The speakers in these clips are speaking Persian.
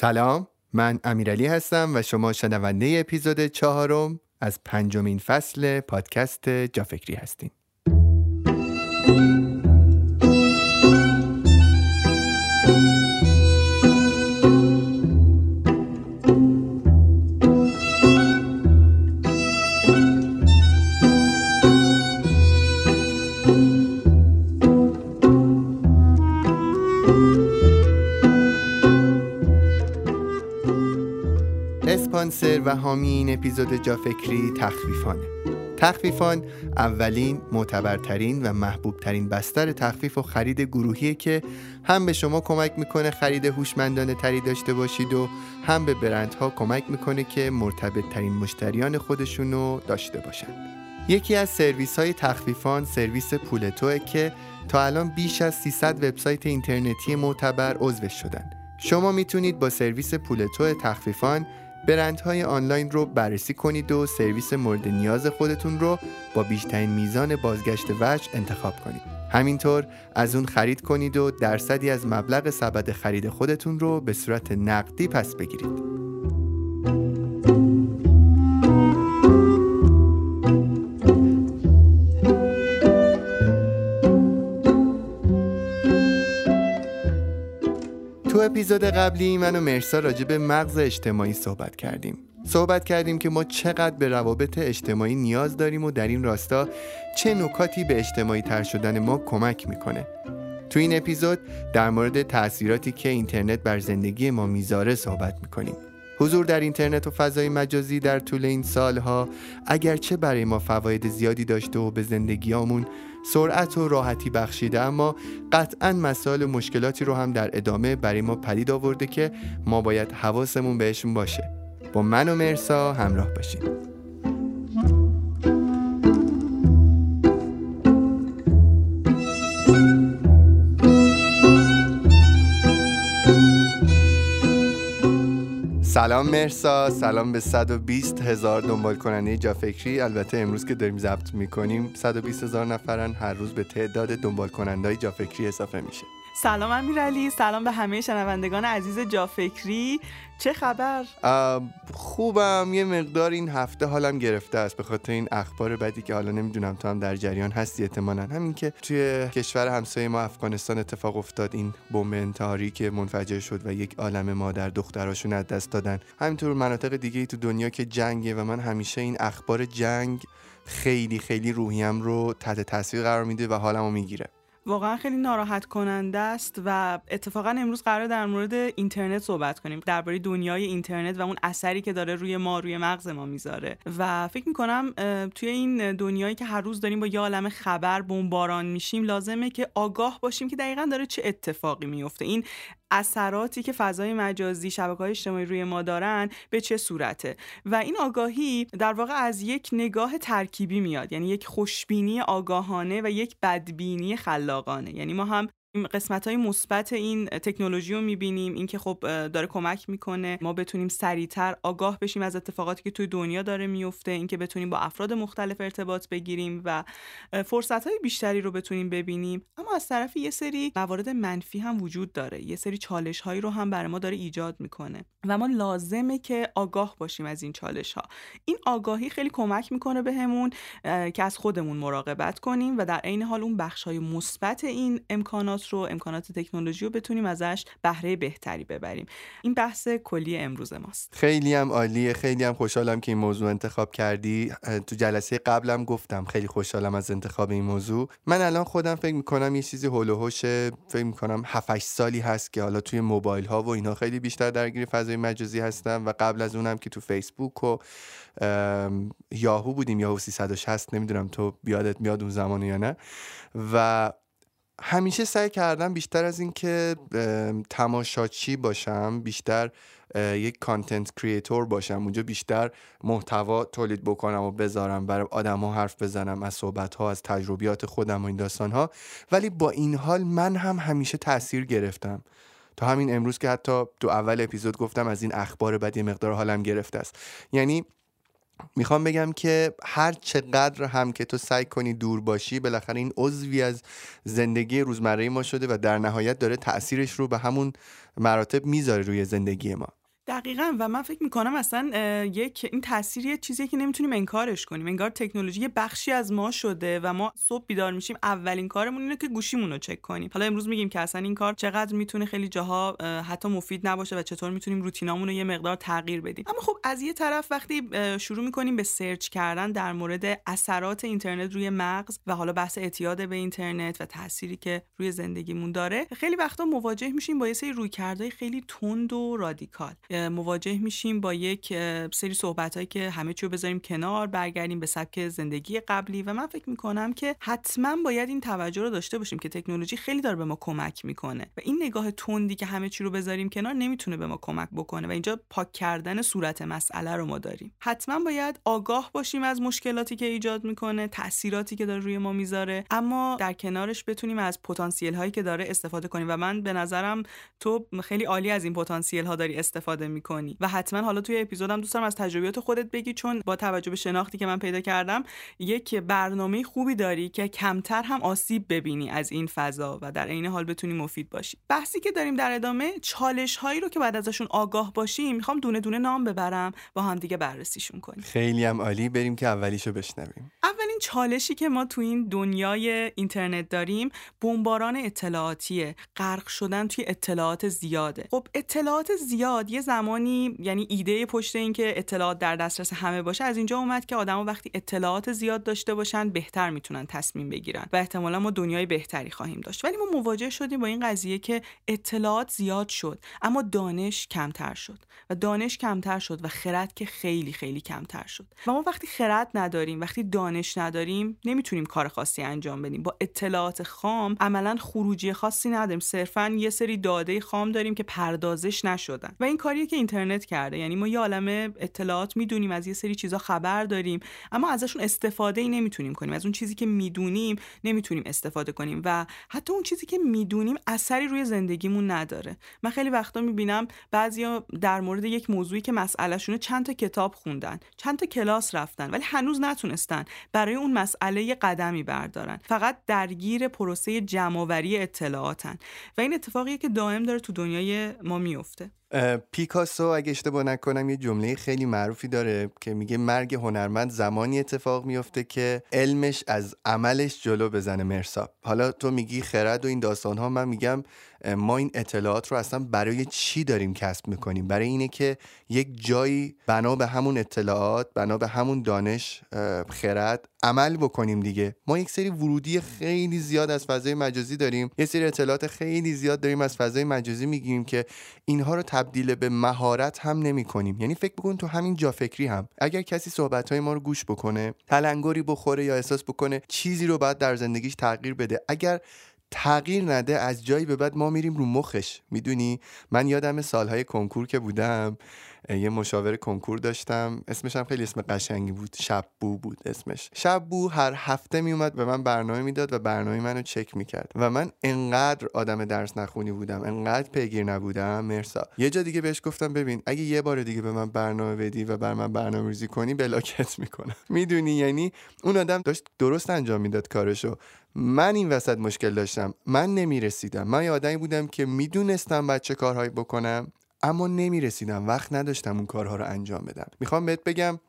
سلام من امیرعلی هستم و شما شنونده اپیزود چهارم از پنجمین فصل پادکست جافکری هستین. و حامی این اپیزود جافکری تخفیفانه. تخفیفان اولین معتبرترین و محبوبترین بستر تخفیف و خرید گروهیه که هم به شما کمک می‌کنه خرید هوشمندانه تری داشته باشید و هم به برندها کمک می‌کنه که مرتبط ترین مشتریان خودشونو داشته باشن. یکی از سرویس های تخفیفان سرویس پولتوه که تا الان بیش از 300 وبسایت اینترنتی معتبر عضوش شدن. شما می‌تونید با سرویس پولتو تخفیفان برندهای آنلاین رو بررسی کنید و سرویس مورد نیاز خودتون رو با بیشترین میزان بازگشت وجه انتخاب کنید. همینطور از اون خرید کنید و درصدی از مبلغ سبد خرید خودتون رو به صورت نقدی پس بگیرید. تو اپیزود قبلی من و مرسا راجع به مغز اجتماعی صحبت کردیم. صحبت کردیم که ما چقدر به روابط اجتماعی نیاز داریم و در این راستا چه نکاتی به اجتماعی تر شدن ما کمک می‌کنه. تو این اپیزود در مورد تاثیراتی که اینترنت بر زندگی ما می‌ذاره صحبت می‌کنیم. حضور در اینترنت و فضای مجازی در طول این سالها اگرچه برای ما فواید زیادی داشته و به زندگیامون سرعت و راحتی بخشیده اما قطعا مسائل و مشکلاتی رو هم در ادامه برای ما پدید آورده که ما باید حواسمون بهشون باشه. با من و مرسا همراه باشیم سلام مرسا سلام به 120 هزار دنبال کننده جا فکری. البته امروز که داریم ضبط می‌کنیم 120 هزار نفرن هر روز به تعداد دنبال کننده جا فکری اضافه میشه. سلام امیرعلی سلام به همه شنوندگان عزیز جافکری. چه خبر؟ خوبم. یه مقدار این هفته حالم گرفته است به خاطر این اخبار بدی که حالا نمی‌دونم تو هم در جریان هستی احتمالا. همین که توی کشور همسایه ما افغانستان اتفاق افتاد. این بمب انتحاری که منفجر شد و یک عالم مادر دختراشون از دست دادن. همینطور مناطق دیگه تو دنیا که جنگه و من همیشه این اخبار جنگ خیلی خیلی روحیم رو تحت تاثیر قرار میده و حالمو می‌گیره. واقعا خیلی ناراحت کننده است و اتفاقا امروز قرار در مورد اینترنت صحبت کنیم درباره دنیای اینترنت و اون اثری که داره روی ما روی مغز ما می‌ذاره. و فکر می‌کنم توی این دنیایی که هر روز داریم با یه عالم خبر بمباران میشیم لازمه که آگاه باشیم که دقیقا داره چه اتفاقی میفته این اثراتی که فضای مجازی شبکه های اجتماعی روی ما دارن به چه صورته؟ و این آگاهی در واقع از یک نگاه ترکیبی میاد یعنی یک خوشبینی آگاهانه و یک بدبینی خلاقانه. یعنی ما هم قسمت های مثبت این تکنولوژی رو می‌بینیم اینکه خب داره کمک می‌کنه ما بتونیم سریعتر آگاه بشیم از اتفاقاتی که توی دنیا داره میفته اینکه بتونیم با افراد مختلف ارتباط بگیریم و فرصت های بیشتری رو بتونیم ببینیم. اما از طرف یه سری موارد منفی هم وجود داره یه سری چالش هایی رو هم برای ما داره ایجاد می‌کنه و ما لازمه که آگاه باشیم از این چالش ها این آگاهی خیلی کمک می‌کنه بهمون به که از خودمون مراقبت کنیم و در عین حال اون بخش های مثبت این امکانات رو امکانات تکنولوژی رو بتونیم ازش بهره بهتری ببریم. این بحث کلی امروز ماست. خیلی هم عالیه. خیلی هم خوشحالم که این موضوع انتخاب کردی. تو جلسه قبلم گفتم خیلی خوشحالم از انتخاب این موضوع. من الان خودم فکر می‌کنم یه چیزی هول فکر می‌کنم 7 سالی هست که حالا توی موبایل ها و اینا خیلی بیشتر درگیر فضای مجازی هستم و قبل از اونم که تو فیسبوک و یاهو بودیم. یاهو 360 نمی‌دونم تو بیادت میاد اون زمان یا نه. و همیشه سعی کردم بیشتر از اینکه تماشاچی باشم بیشتر یک کانتنت کریئتور باشم اونجا بیشتر محتوا تولید بکنم و بذارم برای آدم ها حرف بزنم از صحبت ها از تجربیات خودم و این داستان ها ولی با این حال من هم همیشه تاثیر گرفتم. تا همین امروز که حتی تو اول اپیزود گفتم از این اخبار بعد یه مقدار حالم گرفته است. یعنی می‌خوام بگم که هر چقدر هم که تو سعی کنی دور باشی بالاخره این عضوی از زندگی روزمره ما شده و در نهایت داره تاثیرش رو به همون مراتب می‌ذاره روی زندگی ما. دقیقا. و من فکر می‌کنم اصلا یک این تاثیر یه چیزیه که نمی‌تونیم انکارش کنیم. انگار تکنولوژی بخشی از ما شده و ما صبح بیدار میشیم اولین کارمون اینه که گوشیمون رو چک کنیم. حالا امروز میگیم که اصلا این کار چقدر می‌تونه خیلی جاها حتی مفید نباشه و چطور می‌تونیم روتینامون رو یه مقدار تغییر بدیم. اما خب از یه طرف وقتی شروع می‌کنیم به سرچ کردن در مورد اثرات اینترنت روی مغز و حالا بحث اعتیاد به اینترنت و تأثیری که روی زندگیمون داره خیلی وقتا مواجه میشیم با یه سری رویکردهای خیلی تند و رادیکال. مواجه میشیم با یک سری صحبت هایی که همه چی رو بذاریم کنار برگردیم به سبک زندگی قبلی و من فکر می‌کنم که حتما باید این توجه رو داشته باشیم که تکنولوژی خیلی داره به ما کمک می‌کنه و این نگاه تندی که همه چی رو بذاریم کنار نمی‌تونه به ما کمک بکنه و اینجا پاک کردن صورت مسئله رو ما داریم. حتما باید آگاه باشیم از مشکلاتی که ایجاد می‌کنه تاثیراتی که داره روی ما می‌ذاره اما در کنارش بتونیم از پتانسیل هایی که داره استفاده کنیم و من به نظرم تو خیلی عالی از این پتانسیل ها داری استفاده می‌کنی. و حتما حالا توی اپیزودم دوست دارم از تجربیات خودت بگی چون با توجه به شناختی که من پیدا کردم یک برنامه خوبی داری که کمتر هم آسیب ببینی از این فضا و در عین حال بتونی مفید باشی. بحثی که داریم در ادامه چالش هایی رو که بعد ازشون آگاه باشیم می‌خوام دونه دونه نام ببرم با هم دیگه بررسیشون کنیم. خیلی هم عالی. بریم که اولیشو بشنویم. اولین چالشی که ما تو این دنیای اینترنت داریم بمباران اطلاعاتیه. غرق شدن توی اطلاعات زیاده. خب اطلاعات زیاد یه زمانی یعنی ایده پشت این که اطلاعات در دسترس همه باشه از اینجا اومد که آدما وقتی اطلاعات زیاد داشته باشن بهتر می‌تونن تصمیم بگیرن و احتمالا ما دنیای بهتری خواهیم داشت. ولی ما مواجه شدیم با این قضیه که اطلاعات زیاد شد اما دانش کمتر شد و دانش کمتر شد و خرد که خیلی خیلی کمتر شد. و ما وقتی خرد نداریم وقتی دانش نداریم نمی‌تونیم کار خاصی انجام بدیم. با اطلاعات خام عملا خروجی خاصی نداریم. صرفا یه سری داده خام داریم که پردازش نشدن. و این کاریه که اینترنت کرده. یعنی ما یه عالم اطلاعات می‌دونیم از یه سری چیزا خبر داریم اما ازشون استفاده ای نمی‌تونیم کنیم. از اون چیزی که می‌دونیم نمی‌تونیم استفاده کنیم و حتی اون چیزی که می‌دونیم اثری روی زندگیمون نداره. من خیلی وقتا می‌بینم بعضیا در مورد یک موضوعی که مسئلهشونه چند تا کتاب خوندن چند تا کلاس رفتن ولی هنوز نتونستن برای اون مسئله یه قدمی بردارن. فقط درگیر پروسه جمعآوری اطلاعاتن. و این اتفاقیه که دائم داره تو دنیای ما میفته پیکاسو اگه اشتباه نکنم یه جمله خیلی معروفی داره که میگه مرگ هنرمند زمانی اتفاق میفته که علمش از عملش جلو بزنه. مرسا حالا تو میگی خرد و این داستان ها من میگم ما این اطلاعات رو اصلا برای چی داریم کسب می‌کنیم؟ برای اینه که یک جایی بنا به همون اطلاعات بنا به همون دانش خرد عمل بکنیم دیگه. ما یک سری ورودی خیلی زیاد از فضای مجازی داریم. یه سری اطلاعات خیلی زیاد داریم از فضای مجازی میگیم که اینها رو تبدیل به مهارت هم نمی کنیم یعنی فکر بکن تو همین جا فکری هم. اگر کسی صحبت های ما رو گوش بکنه تلنگری بخوره یا احساس بکنه چیزی رو باید در زندگیش تغییر بده. اگر تغییر نده از جایی به بعد ما میریم رو مخش. می‌دونی؟ من یادم سالهای کنکور که بودم یه مشاور کنکور داشتم. اسمش هم خیلی اسم قشنگی بود. شب بو بود اسمش. شب بو هر هفته میومد به من برنامه می‌داد و برنامه منو چک می‌کرد. و من انقدر آدم درس نخونی بودم. انقدر پیگیر نبودم. مرسا. یه جا دیگه بهش گفتم ببین اگه یه بار دیگه به من برنامه بدی و بر من برنامه ریزی کنی بلاکت می‌کنم. می‌دونی یعنی اون آدم داشت درست انجام می‌داد کارشو. من این وسط مشکل داشتم. من نمی‌رسیدم. من یه آدمی بودم که می‌دونستم بچه کارهایی بکنم. اما نمی‌رسیدم وقت نداشتم اون کارها رو انجام بدم. می‌خوام بهت بگم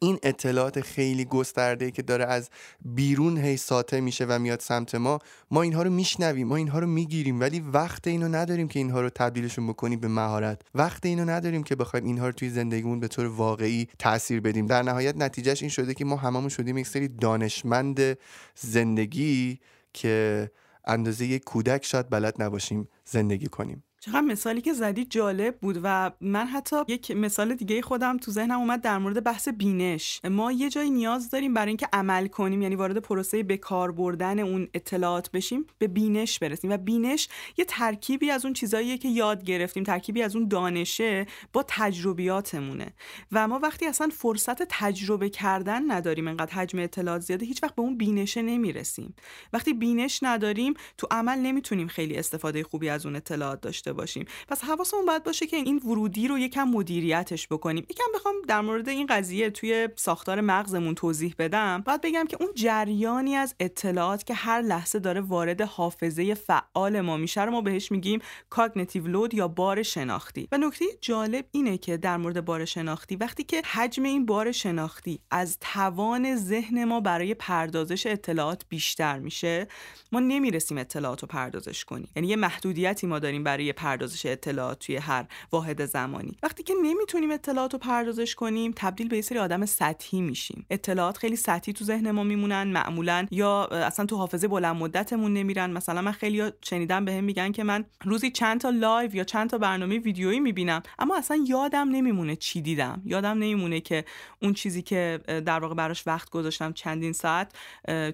این اطلاعات خیلی گسترده که داره از بیرون هی ساته میشه و میاد سمت ما ما اینها رو میشنویم ما اینها رو می‌گیریم ولی وقت اینو نداریم که اینها رو تبدیلشون بکنیم به مهارت. وقت اینو نداریم که بخوایم اینها رو توی زندگیمون به طور واقعی تاثیر بدیم. در نهایت نتیجهش این شده که ما هممون شدیم یک سری دانشمند زندگی که اندازه یک کودک شاید بلد نباشیم زندگی کنیم. چقدر مثالی که زدی جالب بود و من حتی یک مثال دیگه خودم تو ذهنم اومد در مورد بحث بینش. ما یه جایی نیاز داریم برای اینکه عمل کنیم یعنی وارد پروسه به کار بردن اون اطلاعات بشیم به بینش برسیم. و بینش یه ترکیبی از اون چیزاییه که یاد گرفتیم ترکیبی از اون دانشه با تجربیاتمونه. و ما وقتی اصلا فرصت تجربه کردن نداریم انقدر حجم اطلاعات زیاده هیچ وقت به اون بینشه نمی‌رسیم. وقتی بینش نداریم تو عمل نمی‌تونیم خیلی استفاده خوبی از اون اطلاعات داشته داشته باشیم. پس حواسمون باید باشه که این ورودی رو یکم مدیریتش بکنیم. یکم بخوام در مورد این قضیه توی ساختار مغزمون توضیح بدم. باید بگم که اون جریانی از اطلاعات که هر لحظه داره وارد حافظه فعال ما میشه رو ما بهش میگیم کاگنیتیو لود یا بار شناختی. و نکته جالب اینه که در مورد بار شناختی وقتی که حجم این بار شناختی از توان ذهن ما برای پردازش اطلاعات بیشتر میشه ما نمی‌رسیم اطلاعات رو پردازش کنیم. یعنی یه محدودیتی ما داریم برای پردازش اطلاعات توی هر واحد زمانی. وقتی که نمی‌تونیم اطلاعات رو پردازش کنیم تبدیل به یه سری آدم سطحی میشیم. اطلاعات خیلی سطحی تو ذهن ما میمونن معمولا یا اصلا تو حافظه بلند مدتمون نمیرن. مثلا من خیلی شنیدم بهم میگن که من روزی چند تا live یا چند تا برنامه ویدیویی می‌بینم اما اصلا یادم نمیمونه چی دیدم. یادم نمیمونه که اون چیزی که در واقع براش وقت گذاشتم چندین ساعت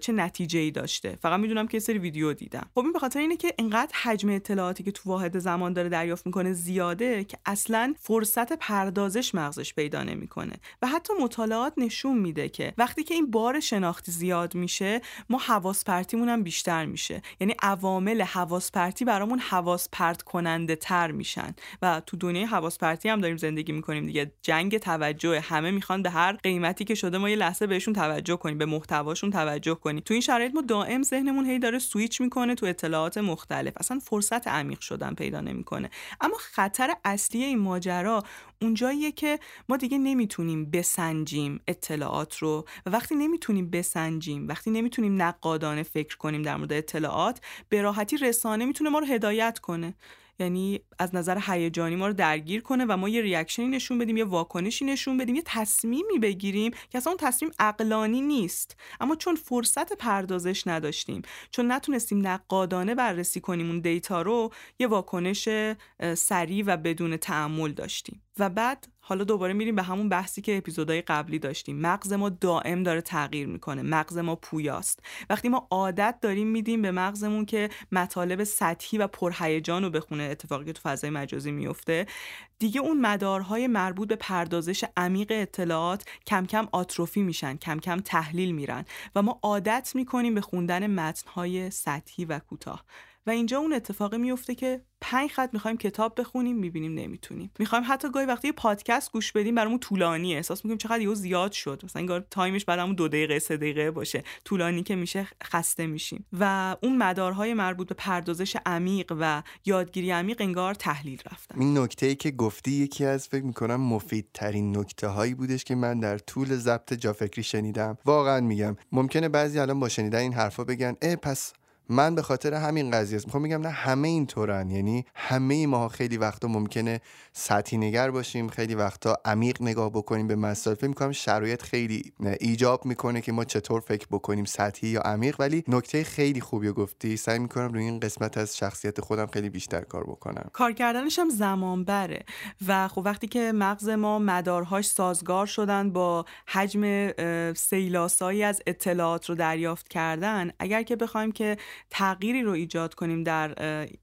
چه نتیجه ای داشته. فقط می‌دونم که سری ویدیو دیدم. خب این به خاطر اینه که انقدر حجم اطلاعاتی که تو واحد زمان داره دریافت می‌کنه زیاده که اصلا فرصت پردازش مغزش پیدا نمی‌کنه. و حتی مطالعات نشون میده که وقتی که این بار شناختی زیاد میشه ما حواس پرتیمون هم بیشتر میشه. یعنی عوامل حواس پرتی برامون حواس پرت کننده تر میشن. و تو دنیای حواس پرتی هم داریم زندگی می‌کنیم دیگه. جنگ توجه همه می‌خوان به هر قیمتی که شده ما یه لحظه بهشون توجه کنیم به محتواشون توجه کنیم. تو این شرایط ما دائم ذهنمون هی داره سویچ می‌کنه تو اطلاعات مختلف. اصلا فرصت عمیق شدن پیدا نمی‌کنه. اما خطر اصلی این ماجرا اونجاییه که ما دیگه نمی‌تونیم بسنجیم اطلاعات رو و وقتی نمی‌تونیم بسنجیم وقتی نمی‌تونیم نقادانه فکر کنیم در مورد اطلاعات به راحتی رسانه می‌تونه ما رو هدایت کنه. یعنی از نظر هیجانی ما رو درگیر کنه و ما یه ریاکشنی نشون بدیم یه واکنشی نشون بدیم یه تصمیمی بگیریم که اصلا اون تصمیم عقلانی نیست. اما چون فرصت پردازش نداشتیم چون نتونستیم نقادانه بررسی کنیم اون دیتا رو یه واکنش سریع و بدون تعمل داشتیم. و بعد حالا دوباره میریم به همون بحثی که اپیزودهای قبلی داشتیم. مغز ما دائم داره تغییر می‌کنه. مغز ما پویاست. وقتی ما عادت داریم میدیم به مغزمون که مطالب سطحی و پرهیجان رو بخونه اتفاقی که تو فضای مجازی میفته دیگه اون مدارهای مربوط به پردازش عمیق اطلاعات کم کم آتروفی میشن کم کم تحلیل میرن و ما عادت می‌کنیم به خوندن متنهای سطحی و کوتاه. و اینجا اون اتفاقی میفته که پنج خط می‌خوایم کتاب بخونیم می‌بینیم نمی‌تونیم. می‌خوایم حتی گاهی وقتی یه پادکست گوش بدیم برامون طولانیه. احساس می‌کنیم چقدر یهو زیاد شد. مثلا انگار time ش بعد دو دقیقه سه دقیقه باشه. طولانی که میشه خسته میشیم. و اون مدارهای مربوط به پردازش عمیق و یادگیری عمیق انگار تحلیل رفتن. این نکته ای که گفتی یکی از فکر می‌کنم مفیدترین نکته هایی بودش که من در طول ضبط جافکری شنیدم. واقعا میگم. ممکنه بعضی الان با شنیدن این حرفا بگن پس من به خاطر همین قضیه است. می‌خوام بگم نه همه اینطورن. یعنی همه ما خیلی وقتا ممکنه سطحی نگر باشیم خیلی وقتا عمیق نگاه بکنیم به مسائل. فکر می‌کنم شرایط خیلی ایجاب می‌کنه که ما چطور فکر بکنیم سطحی یا عمیق. ولی نکته خیلی خوبی گفتی. سعی می‌کنم روی این قسمت از شخصیت خودم خیلی بیشتر کار بکنم. کار کردنش هم زمان بره. و خب وقتی که مغز ما مدارهاش سازگار شدن با حجم سیلاسایی از اطلاعات رو دریافت کردن اگر که بخوایم که تغییری رو ایجاد کنیم در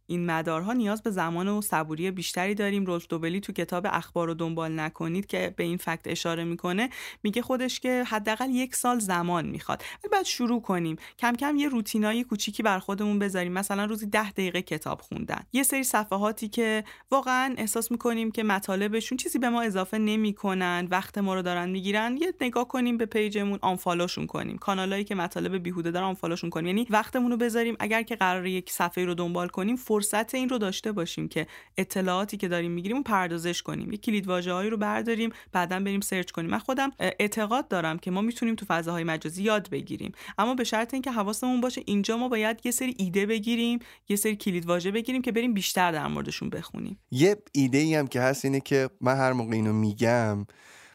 این مدارها نیاز به زمان و صبوری بیشتری داریم. روز دوبلی تو کتاب اخبار رو دنبال نکنید که به این فکت اشاره می‌کنه. میگه خودش که حداقل یک سال زمان می‌خواد. بعد شروع کنیم. کم کم یه روتینای کوچیکی بر خودمون بذاریم. مثلا روزی ده دقیقه کتاب خوندن. یه سری صفحاتی که واقعا احساس می‌کنیم که مطالبشون چیزی به ما اضافه نمی‌کنن وقت ما رو دارن می‌گیرن یه نگاه کنیم به پیجمون آنفالوشون کنیم. کانالایی که مطالب بیهوده دارن آنفالوشون کنیم. یعنی وقتمون رو بذاریم. اگر که قرار یک صفحه رو دنبال کنیم فرصت این رو داشته باشیم که اطلاعاتی که داریم می‌گیریم پردازش کنیم. یک کلید واژه‌هایی رو برداریم بعدا بریم سرچ کنیم. من خودم اعتقاد دارم که ما می‌تونیم تو فضاهای مجازی یاد بگیریم. اما به شرط اینکه حواسمون باشه اینجا ما باید یه سری ایده بگیریم یه سری کلید واژه بگیریم که بریم بیشتر در موردشون بخونیم. یه ایده ای هم که هست اینه که من هر موقع اینو میگم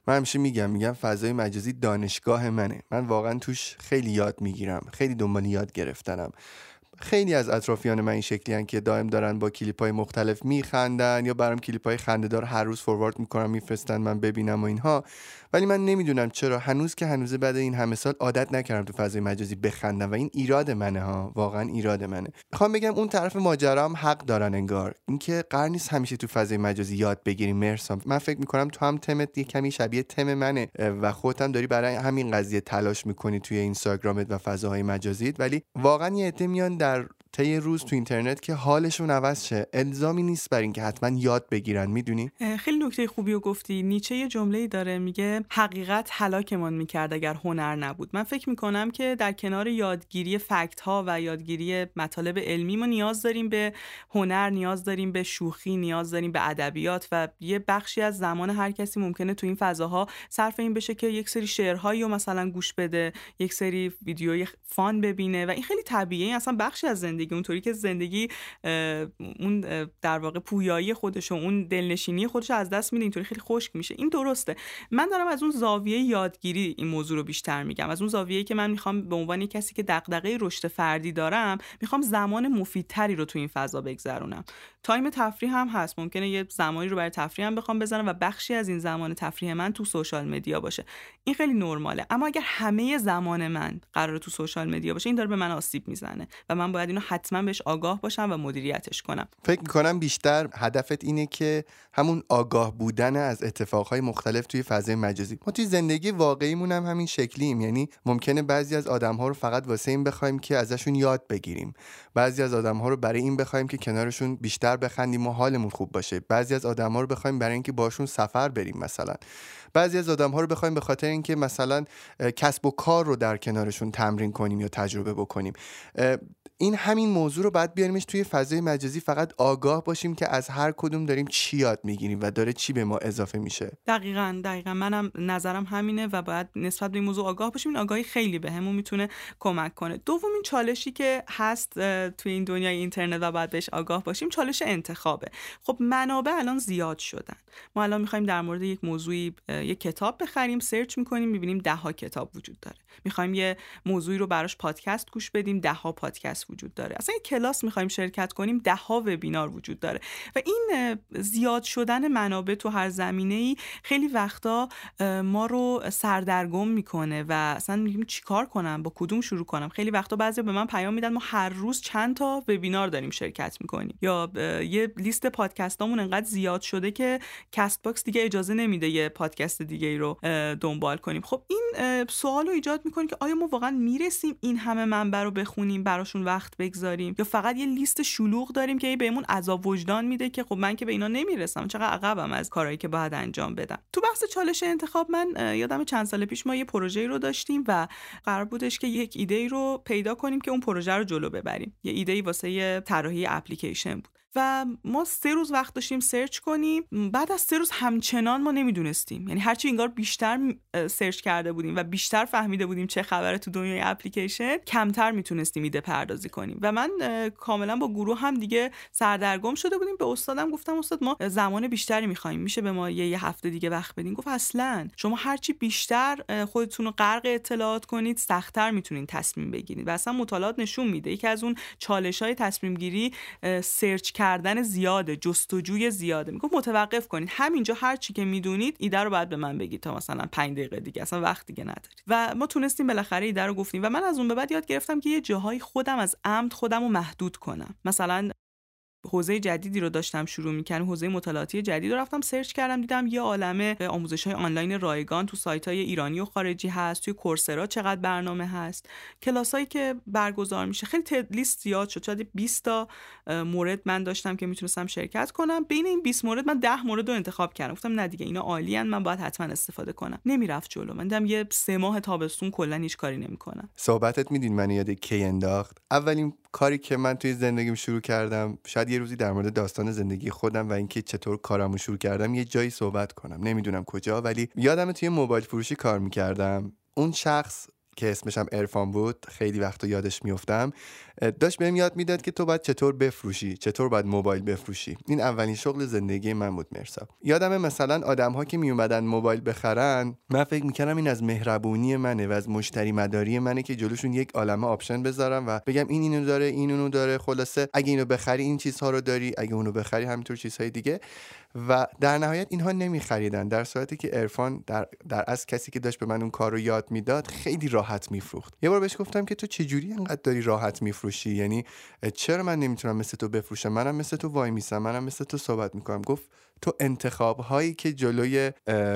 من همیشه میگم میگم فضای مجازی دانشگاه منه. من واقعا توش خیلی یاد می‌گیرم خیلی دنبال یاد گرفتنم. خیلی از اطرافیان من این شکلی که دائم دارن با کلیپ های مختلف میخندن یا برام کلیپ های هر روز فوروارد می‌کنم میفرستن من ببینم و اینها. ولی من نمی‌دونم چرا هنوز که هنوز بعد این همه سال عادت نکردم تو فضای مجازی بخندم و این ایراد منه ها واقعا ایراد منه. می‌خوام بگم اون طرف ماجرا هم حق دارن انگار. اینکه قرار نیست همیشه تو فضای مجازی یاد بگیریم مرسام من فکر می‌کنم تو هم تمت یه کمی شبیه تم منه و خودت داری برای همین قضیه تلاش می‌کنی توی اینستاگرامت و فضاهای مجازیت. ولی واقعا یه میان در طی روز تو اینترنت که حالشون عوض شه. الزامی نیست بر اینکه حتما یاد بگیرن می‌دونی؟ خیلی نکته خوبی رو گفتی. نیچه یه جمله داره میگه حقیقت هلاکمان می‌کرد اگر هنر نبود. من فکر می‌کنم که در کنار یادگیری فکت ها و یادگیری مطالب علمی ما نیاز داریم به هنر نیاز داریم به شوخی نیاز داریم به ادبیات و یه بخشی از زمان هر کسی ممکنه تو این فضاها صرف این بشه که یک سری شعرهایی رو مثلا گوش بده یک سری ویدیوی fun ببینه و این خیلی طبیعیه. اصلا بخشی از زندگی اونطوری که زندگی اون در واقع پویایی خودش و اون دلنشینی خودش از دست میده اینطوری خیلی خشک میشه. این درسته. من دارم از اون زاویه یادگیری این موضوع رو بیشتر میگم. از اون زاویه که من می‌خوام به عنوان کسی که دغدغه رشد فردی دارم می‌خوام زمان مفیدتری رو تو این فضا بگذرونم. time تفریح هم هست. ممکنه یه زمانی رو برای تفریح هم بخوام بذارم و بخشی از این زمان تفریح من تو social media باشه. این خیلی نرماله. اما اگر همه زمان من قرار تو سوشال مدیا باشه این داره به من آسیب می‌زنه و من باید اینو حتما بهش آگاه باشم و مدیریتش کنم. فکر می‌کنم بیشتر هدفت اینه که همون آگاه بودن از اتفاقهای مختلف توی فضای مجازی. ما توی زندگی واقعیمون هم همین شکلیم. یعنی ممکنه بعضی از آدمها رو فقط واسه این بخوایم که ازشون یاد بگیریم. بعضی از آدمها رو برای این بخوایم که کنارشون بیشتر بخندیم و حالمون خوب باشه. بعضی از آدمها رو بخوایم برای اینکه باشون سفر بریم مثلا. بعضی از آدم ها رو بخوایم به خاطر اینکه مثلا کسب و کار رو در کنارشون تمرین کنیم یا تجربه بکنیم. این همین موضوع رو باید بیاریمش توی فضای مجازی فقط آگاه باشیم که از هر کدوم داریم چی یاد می‌گیریم و داره چی به ما اضافه میشه. دقیقا دقیقا. منم نظرم همینه و باید نسبت به این موضوع آگاه باشیم. این آگاهی خیلی به می‌تونه کمک کنه. دومین چالشی که هست توی این دنیای اینترنت و باید بهش آگاه باشیم چالش انتخابه. خب منابع الان زیاد شدن. ما الان می‌خوایم در مورد یک موضوعی یک کتاب بخریم سرچ می‌کنیم می‌بینیم ده ها کتاب وجود داره. می‌خوایم یه موضوعی رو براش پادکست گوش بدیم ده ها پادکست وجود داره. اصلا یه کلاس می‌خوایم شرکت کنیم ده ها وبینار وجود داره. و این زیاد شدن منابع تو هر زمینه ای خیلی وقتا ما رو سردرگم می‌کنه و اصلا میگیم چیکار کنم؟ با کدوم شروع کنم؟ خیلی وقتا بعضی به من پیام میدن ما هر روز چند تا وبینار داریم شرکت می‌کنیم. یا یه لیست پادکستامون انقدر زیاد شده که Castbox دیگه اجازه نمیده یه پادکست دیگه ای رو دنبال کنیم. خب این سوال رو ایجاد می‌کنه که آیا ما واقعا می‌رسیم این همه منبع رو بخونیم براشون وقت بگذاریم یا فقط یه لیست شلوغ داریم که بهمون عذاب وجدان میده که خب من که به اینا نمی‌رسم. چقدر عقبم از کارهایی که باید انجام بدم. تو بحث چالش انتخاب من یادم چند سال پیش ما یه پروژه رو داشتیم و قرار بودش که یک ایده رو پیدا کنیم که اون پروژه رو جلو ببریم. یه ایده واسه طراحی اپلیکیشن بود. و ما سه روز وقت داشتیم search کنیم. بعد از سه روز همچنان ما نمی‌دونستیم. یعنی هرچی انگار بیشتر سرچ کرده بودیم و بیشتر فهمیده بودیم چه خبره تو دنیای اپلیکیشن کمتر می‌تونستیم ایده پردازی کنیم. و من کاملا با گروه هم دیگه سردرگم شده بودیم. به استادم گفتم استاد ما زمان بیشتری می‌خوایم میشه به ما یه, هفته دیگه وقت بدین؟ گفت اصلا. شما هرچی بیشتر خودتون رو غرق اطلاعات کنید سختتر می‌تونید تصمیم بگیرید. و اصلا مطالعات نشون میده. یکی از اون چالش های تصمیم گیری سرچ کردن زیاده جستجوی زیاده. میگم متوقف کنید. همینجا هر چی که می‌دونید ایده رو باید به من بگید تا مثلا 5 دقیقه دیگه. اصلا وقت دیگه ندارید. و ما تونستیم بالاخره ایده رو گفتیم. و من از اون به بعد یاد گرفتم که یه جاهای خودم از عمد خودم رو محدود کنم. مثلا حوزه جدیدی رو داشتم شروع می‌کنم حوزه مطالعاتی جدید رو رفتم سرچ کردم دیدم یه عالمه آموزش های آنلاین رایگان تو سایت های ایرانی و خارجی هست توی کورسرا چقدر برنامه هست. کلاسایی که برگزار میشه خیلی لیست زیاد شد شاید 20 تا مورد من داشتم که می‌تونستم شرکت کنم. بین این 20 مورد من 10 مورد رو انتخاب کردم. گفتم نه دیگه اینا عالیان من باید حتما استفاده کنم. نمی‌رفت جلو. من دیدم یه سه ماه تابستون کلا هیچ کاری نمی‌کنم. صحبتت میدین من یاد کی انداخت؟ اولین کاری که من توی زندگیم شروع کردم شاید یه روزی در مورد داستان زندگی خودم و اینکه چطور کارمو شروع کردم یه جایی صحبت کنم. نمی‌دونم کجا ولی یادم توی موبایل فروشی کار می‌کردم. اون شخص که اسمشم عرفان بود خیلی وقت یادش میفتم داشت بهم یاد می‌داد که تو باید چطور بفروشی چطور باید موبایل بفروشی. این اولین شغل زندگی من بود مرسا. یادم مثلا آدم ها که میومدن موبایل بخرن من فکر می‌کردم این از مهربونی منه و از مشتری مداری منه که جلوشون یک عالمه option بذارم و بگم این اینو داره این اونو داره. خلاصه اگه اینو بخری این چیزها رو داری اگه اونو بخری همینطور چیزهای دیگه. و در نهایت اینها نمیخریدن. در صورتی که عرفان در در از کسی که داشت به من اون کار رو یاد می‌داد خیلی راحت میفروخت. یه بار بهش گفتم که تو چجوری انقدر داری راحت میفروشی؟ یعنی چرا من نمی‌تونم مثل تو بفروشم؟ منم مثل تو وای میسم منم مثل تو صحبت می‌کنم؟ گفت تو انتخاب هایی که جلوی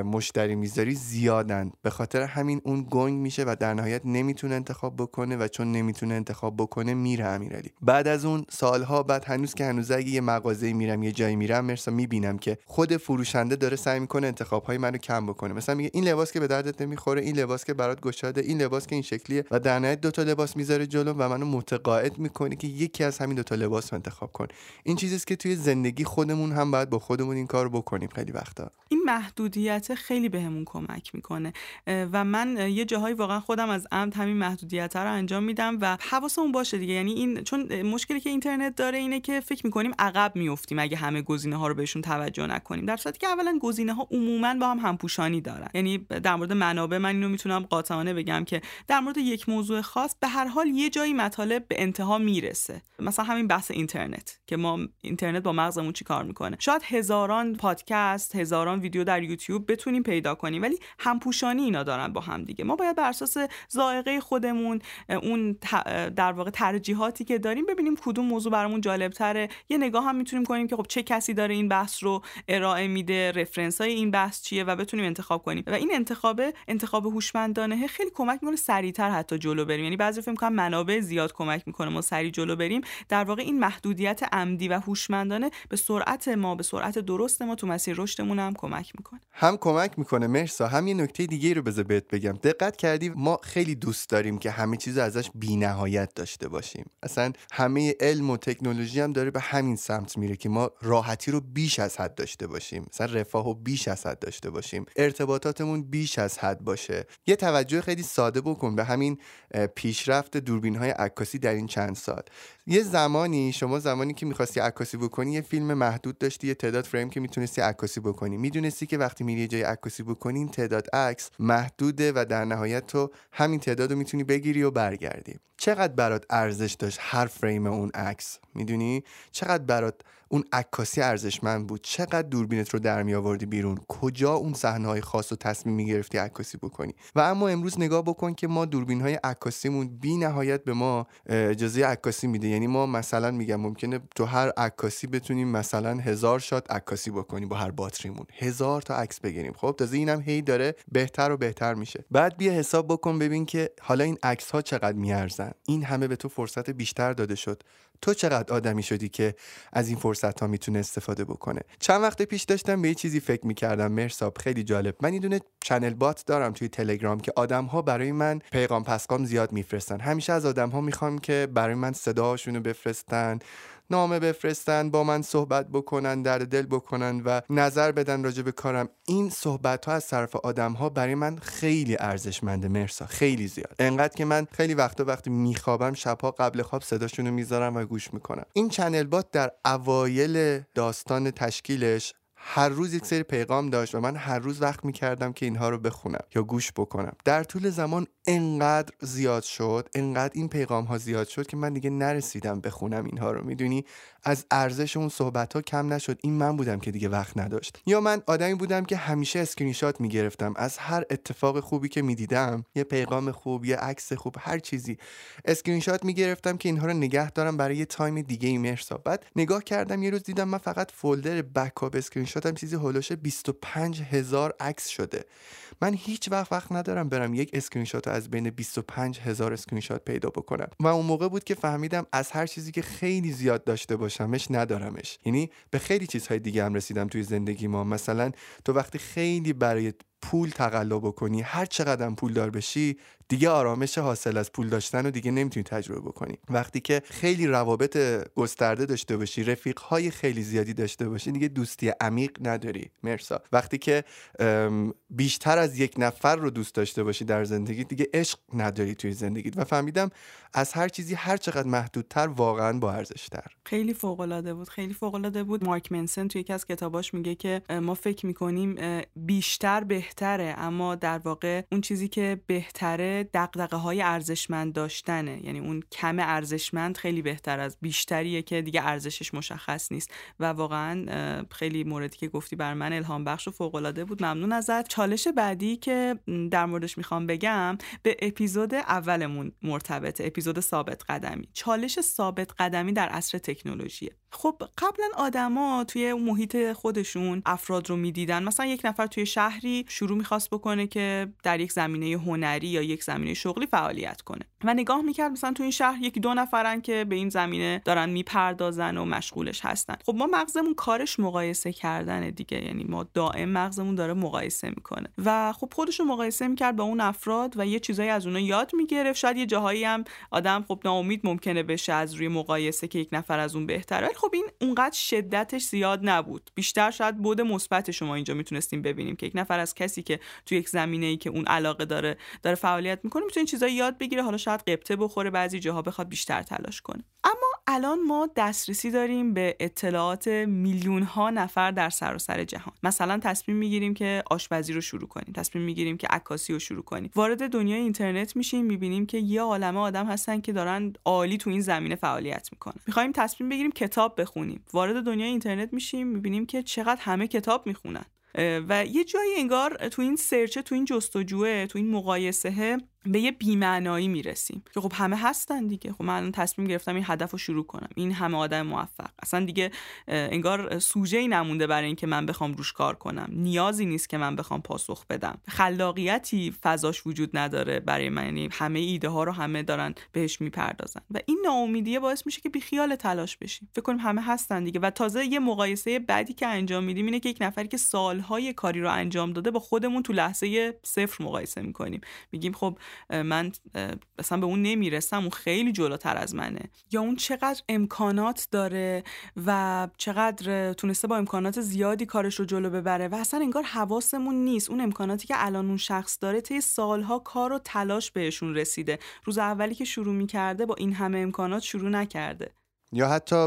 مشتری می‌ذاری زیادن. به خاطر همین اون گنگ میشه و در نهایت نمی‌تونه انتخاب بکنه و چون نمی‌تونه انتخاب بکنه میره امیرعلی بعد از اون سالها بعد هنوز که هنوز اگه یه مغازه میرم یه جایی میرم مرسا می‌بینم که خود فروشنده داره سعی می‌کنه انتخاب های منو کم بکنه. مثلا میگه این لباس که به دردت نمی‌خوره این لباس که برات گشاده این لباس که این شکلیه. و در نهایت دو تا لباس می‌ذاره جلو و منو متقاعد می‌کنه که یکی از همین دو تا لباس رو انتخاب کن. این چیزی که توی زندگی خودمون هم باید با خودمون این کار بکنیم خیلی وقتا. این محدودیت خیلی بهمون کمک می‌کنه. و من یه جاهایی واقعا خودم از عمد همین محدودیت رو انجام میدم و حواسمون باشه دیگه. یعنی این چون مشکلی که اینترنت داره اینه که فکر می‌کنیم عقب میفتیم اگه همه گزینه ها رو بهشون توجه نکنیم. در صورتی که اولا گزینه ها عموما با هم همپوشانی دارن. یعنی در مورد منابع من اینو می‌تونم قاطعانه بگم که در مورد یک موضوع خاص به هر حال یه جایی مطالب به انتها می‌رسه. مثلا همین بحث اینترنت که ما اینترنت با مغزمون چی کار می‌کنه؟ شاید هزاران پادکست هزاران ویدیو در یوتیوب بتونیم پیدا کنیم. ولی همپوشانی اینا دارن با هم دیگه. ما باید بر اساس ذائقه خودمون اون در واقع ترجیحاتی که داریم ببینیم کدوم موضوع برامون جالب تره یه نگاه هم می‌تونیم کنیم که خب چه کسی داره این بحث رو ارائه میده رفرنس های این بحث چیه و بتونیم انتخاب کنیم. و این انتخاب انتخاب هوشمندانه خیلی کمک می‌کنه سریعتر حتی جلو بریم. یعنی بعضی فکر می‌کنم منابع زیاد کمک می‌کنه ما سریع جلو بریم. در واقع این محدودیت عمدی و هوشمندانه به سرعت ما به سرعت درست ما تو مسیر رشدمون هم کمک می‌کنه. هم کمک می‌کنه مرسا. هم یه نکته دیگه رو بذار بهت بگم. دقت کردی ما خیلی دوست داریم که همه چیز ازش بینهایت داشته باشیم. اصلا همه علم و تکنولوژی هم داره به همین سمت میره که ما راحتی رو بیش از حد داشته باشیم. مثلا رفاه و بیش از حد داشته باشیم. ارتباطاتمون بیش از حد باشه. یه توجه خیلی ساده بکن به همین پیشرفت دوربین های عکاسی در این چند سال. یه زمانی شما زمانی که می‌خواستی عکاسی بکنی یه فیلم محدود داشتی یه تعداد فریم که می‌تونستی عکاسی بکنی. می‌دونستی که وقتی میری جای عکاسی بکنی این تعداد عکس محدوده و در نهایت تو همین تعداد رو می‌تونی بگیری و برگردی. چقدر برات ارزش داشت هر فریم اون عکس؟ می‌دونی؟ چقدر برات اون عکاسی ارزشمند بود. چقدر دوربینت رو در می آوردی بیرون؟ کجا اون صحنه های خاص و تصمیم می گرفتی عکاسی بکنی؟ و اما امروز نگاه بکن که ما دوربین های عکاسیمون بی نهایت به ما اجازه عکاسی میده. یعنی ما مثلا میگم ممکنه تو هر عکاسی بتونیم مثلا هزار شات عکاسی بکنیم با هر باتریمون. هزار تا عکس بگیریم. خب تازه اینم هی داره بهتر و بهتر میشه. بعد بیا حساب بکن ببین که حالا این عکس ها چقدر میارزن. این همه به تو فرصت بیشتر داده شد. تو چقدر آدمی شدی که از این فرصت ها می‌تونه استفاده بکنه؟ چند وقت پیش داشتم به یه چیزی فکر می‌کردم. مرساب خیلی جالب. من یه دونه چنل بات دارم توی تلگرام که آدم ها برای من پیغام پسقام زیاد میفرستن. همیشه از آدم ها می‌خوام که برای من صداهاشونو بفرستن. نامه بفرستن با من صحبت بکنن در دل بکنن و نظر بدن راجع به کارم. این صحبت ها از طرف آدم ها برای من خیلی ارزشمنده. مرسا خیلی زیاد. انقدر که من خیلی وقتا وقتی میخوابم شبها قبل خواب صداشونو می‌ذارم و گوش می‌کنم. این چنل بات در اوایل داستان تشکیلش هر روز یک سری پیغام داشت و من هر روز وقت می‌کردم که اینها رو بخونم یا گوش بکنم. در طول زمان انقدر زیاد شد انقدر این پیغام ها زیاد شد که من دیگه نرسیدم بخونم اینها رو. می‌دونی؟ از ارزش اون صحبت ها کم نشد. این من بودم که دیگه وقت نداشت. یا من آدمی بودم که همیشه اسکرین شات می‌گرفتم. از هر اتفاق خوبی که می‌دیدم یه پیغام خوب یه عکس خوب هر چیزی اسکرین شات می‌گرفتم که اینها رو نگه دارم برای یه time دیگه ای مرسا. بعد نگاه کردم یه روز دیدم من فقط folder backup screenshot م چیزی حول و حوش 25 هزار عکس شده. من هیچ وقت وقت ندارم برم یک اسکرین شات از بین 25 هزار اسکرین شات پیدا بکنم. و اون موقع بود که فهمیدم از هر چیزی که خیلی زیاد داشته باشمش ندارمش. یعنی به خیلی چیزهای دیگه هم رسیدم توی زندگی ما. مثلا تو وقتی خیلی برای پول تقلا بکنی هر چقدر پول دار بشی دیگه آرامش حاصل از پول داشتن رو دیگه نمی‌تونی تجربه بکنی. وقتی که خیلی روابط گسترده داشته باشی رفیق های خیلی زیادی داشته باشی دیگه دوستی عمیق نداری. مرسا. وقتی که بیشتر از یک نفر رو دوست داشته باشی در زندگی دیگه عشق نداری توی زندگیت. و فهمیدم از هر چیزی هر چقدر محدودتر واقعا با ارزشتر. خیلی فوق العاده بود. خیلی فوق العاده بود. مارک منسن توی یکی از کتاباش میگه که ما فکر می‌کنیم بیشتر بهتره اما در واقع اون چیزی که بهتره دقدقه های ارزشمند داشتنه. یعنی اون کم ارزشمند خیلی بهتر از بیشتریه که دیگه ارزشش مشخص نیست. و واقعا خیلی موردی که گفتی بر من الهام بخش و فوق العاده بود. ممنون ازت. چالش بعدی که در موردش می‌خوام بگم به اپیزود اولمون مرتبطه. اپیزود ثابت قدمی. چالش ثابت قدمی در عصر تکنولوژیه. خب قبلا آدما توی محیط خودشون افراد رو می‌دیدن. مثلا یک نفر توی شهری شروع می‌خواست بکنه که در یک زمینه هنری یا یک زمینه شغلی فعالیت کنه. و نگاه می‌کرد مثلا تو این شهر یکی دو نفرن که به این زمینه دارن می‌پردازن و مشغولش هستن. خب ما مغزمون کارش مقایسه کردن دیگه. یعنی ما دائم مغزمون داره مقایسه می‌کنه. و خب خودش رو مقایسه می‌کرد با اون افراد و یه چیزایی از اونها یاد می‌گرفت. شاید یه جاهایی هم آدم خب ناامید ممکنه بشه از روی مقایسه که یک نفر از اون بهتره. خب این اونقدر شدتش زیاد نبود. بیشتر شاید بود مثبت شما اینجا می‌تونستیم ببینیم که یک نفر از کسی که تو یک زمینه ای که اون علاقه داره داره فعالیت می‌کنه می‌تونه چیزایی یاد بگیره. حالا شاید قبطه بخوره بعضی جاها بخواد بیشتر تلاش کنه. اما الان ما دسترسی داریم به اطلاعات میلیون ها نفر در سراسر سر جهان. مثلا تصمیم می‌گیریم که آشپزی رو شروع کنیم. تصمیم می‌گیریم که عکاسی رو شروع کنیم. وارد دنیای اینترنت میشیم می‌بینیم که یه عالمه آدم هستن که دارن عالی تو این زمینه فعالیت می‌کنن. می‌خوایم تصمیم بگیریم کتاب بخونیم. وارد دنیای اینترنت میشیم می‌بینیم که چقدر همه کتاب می‌خونن. و یه جایی انگار تو این سرچه تو این جستجوه تو این مقایسه به یه بیمعنایی می‌رسیم. که خب همه هستن دیگه. خب من تصمیم گرفتم این هدف رو شروع کنم. این همه آدم موفق. اصلا دیگه انگار سوژه ای نمونده برای اینکه من بخوام روش کار کنم. نیازی نیست که من بخوام پاسخ بدم. خلاقیتی فضاش وجود نداره برای من. یعنی همه ایده ها رو همه دارن بهش می‌پردازن. و این ناامیدیه باعث میشه که بی خیال تلاش بشیم. فکر کنیم همه هستن دیگه. و تازه یه مقایسه بعدی که انجام میدیم اینه که یک نفری که سالهای کاری رو انجام داده با خودمون تو لحظه صفر مقایسه می‌کنیم. میگیم خب من مثلا به اون نمی‌رسم اون خیلی جلوتر از منه. یا اون چقدر امکانات داره و چقدر تونسته با امکانات زیادی کارش رو جلو ببره و اصلا انگار حواسمون نیست. اون امکاناتی که الان اون شخص داره طی سالها کار و تلاش بهشون رسیده. روز اولی که شروع می‌کرده با این همه امکانات شروع نکرده. یا حتی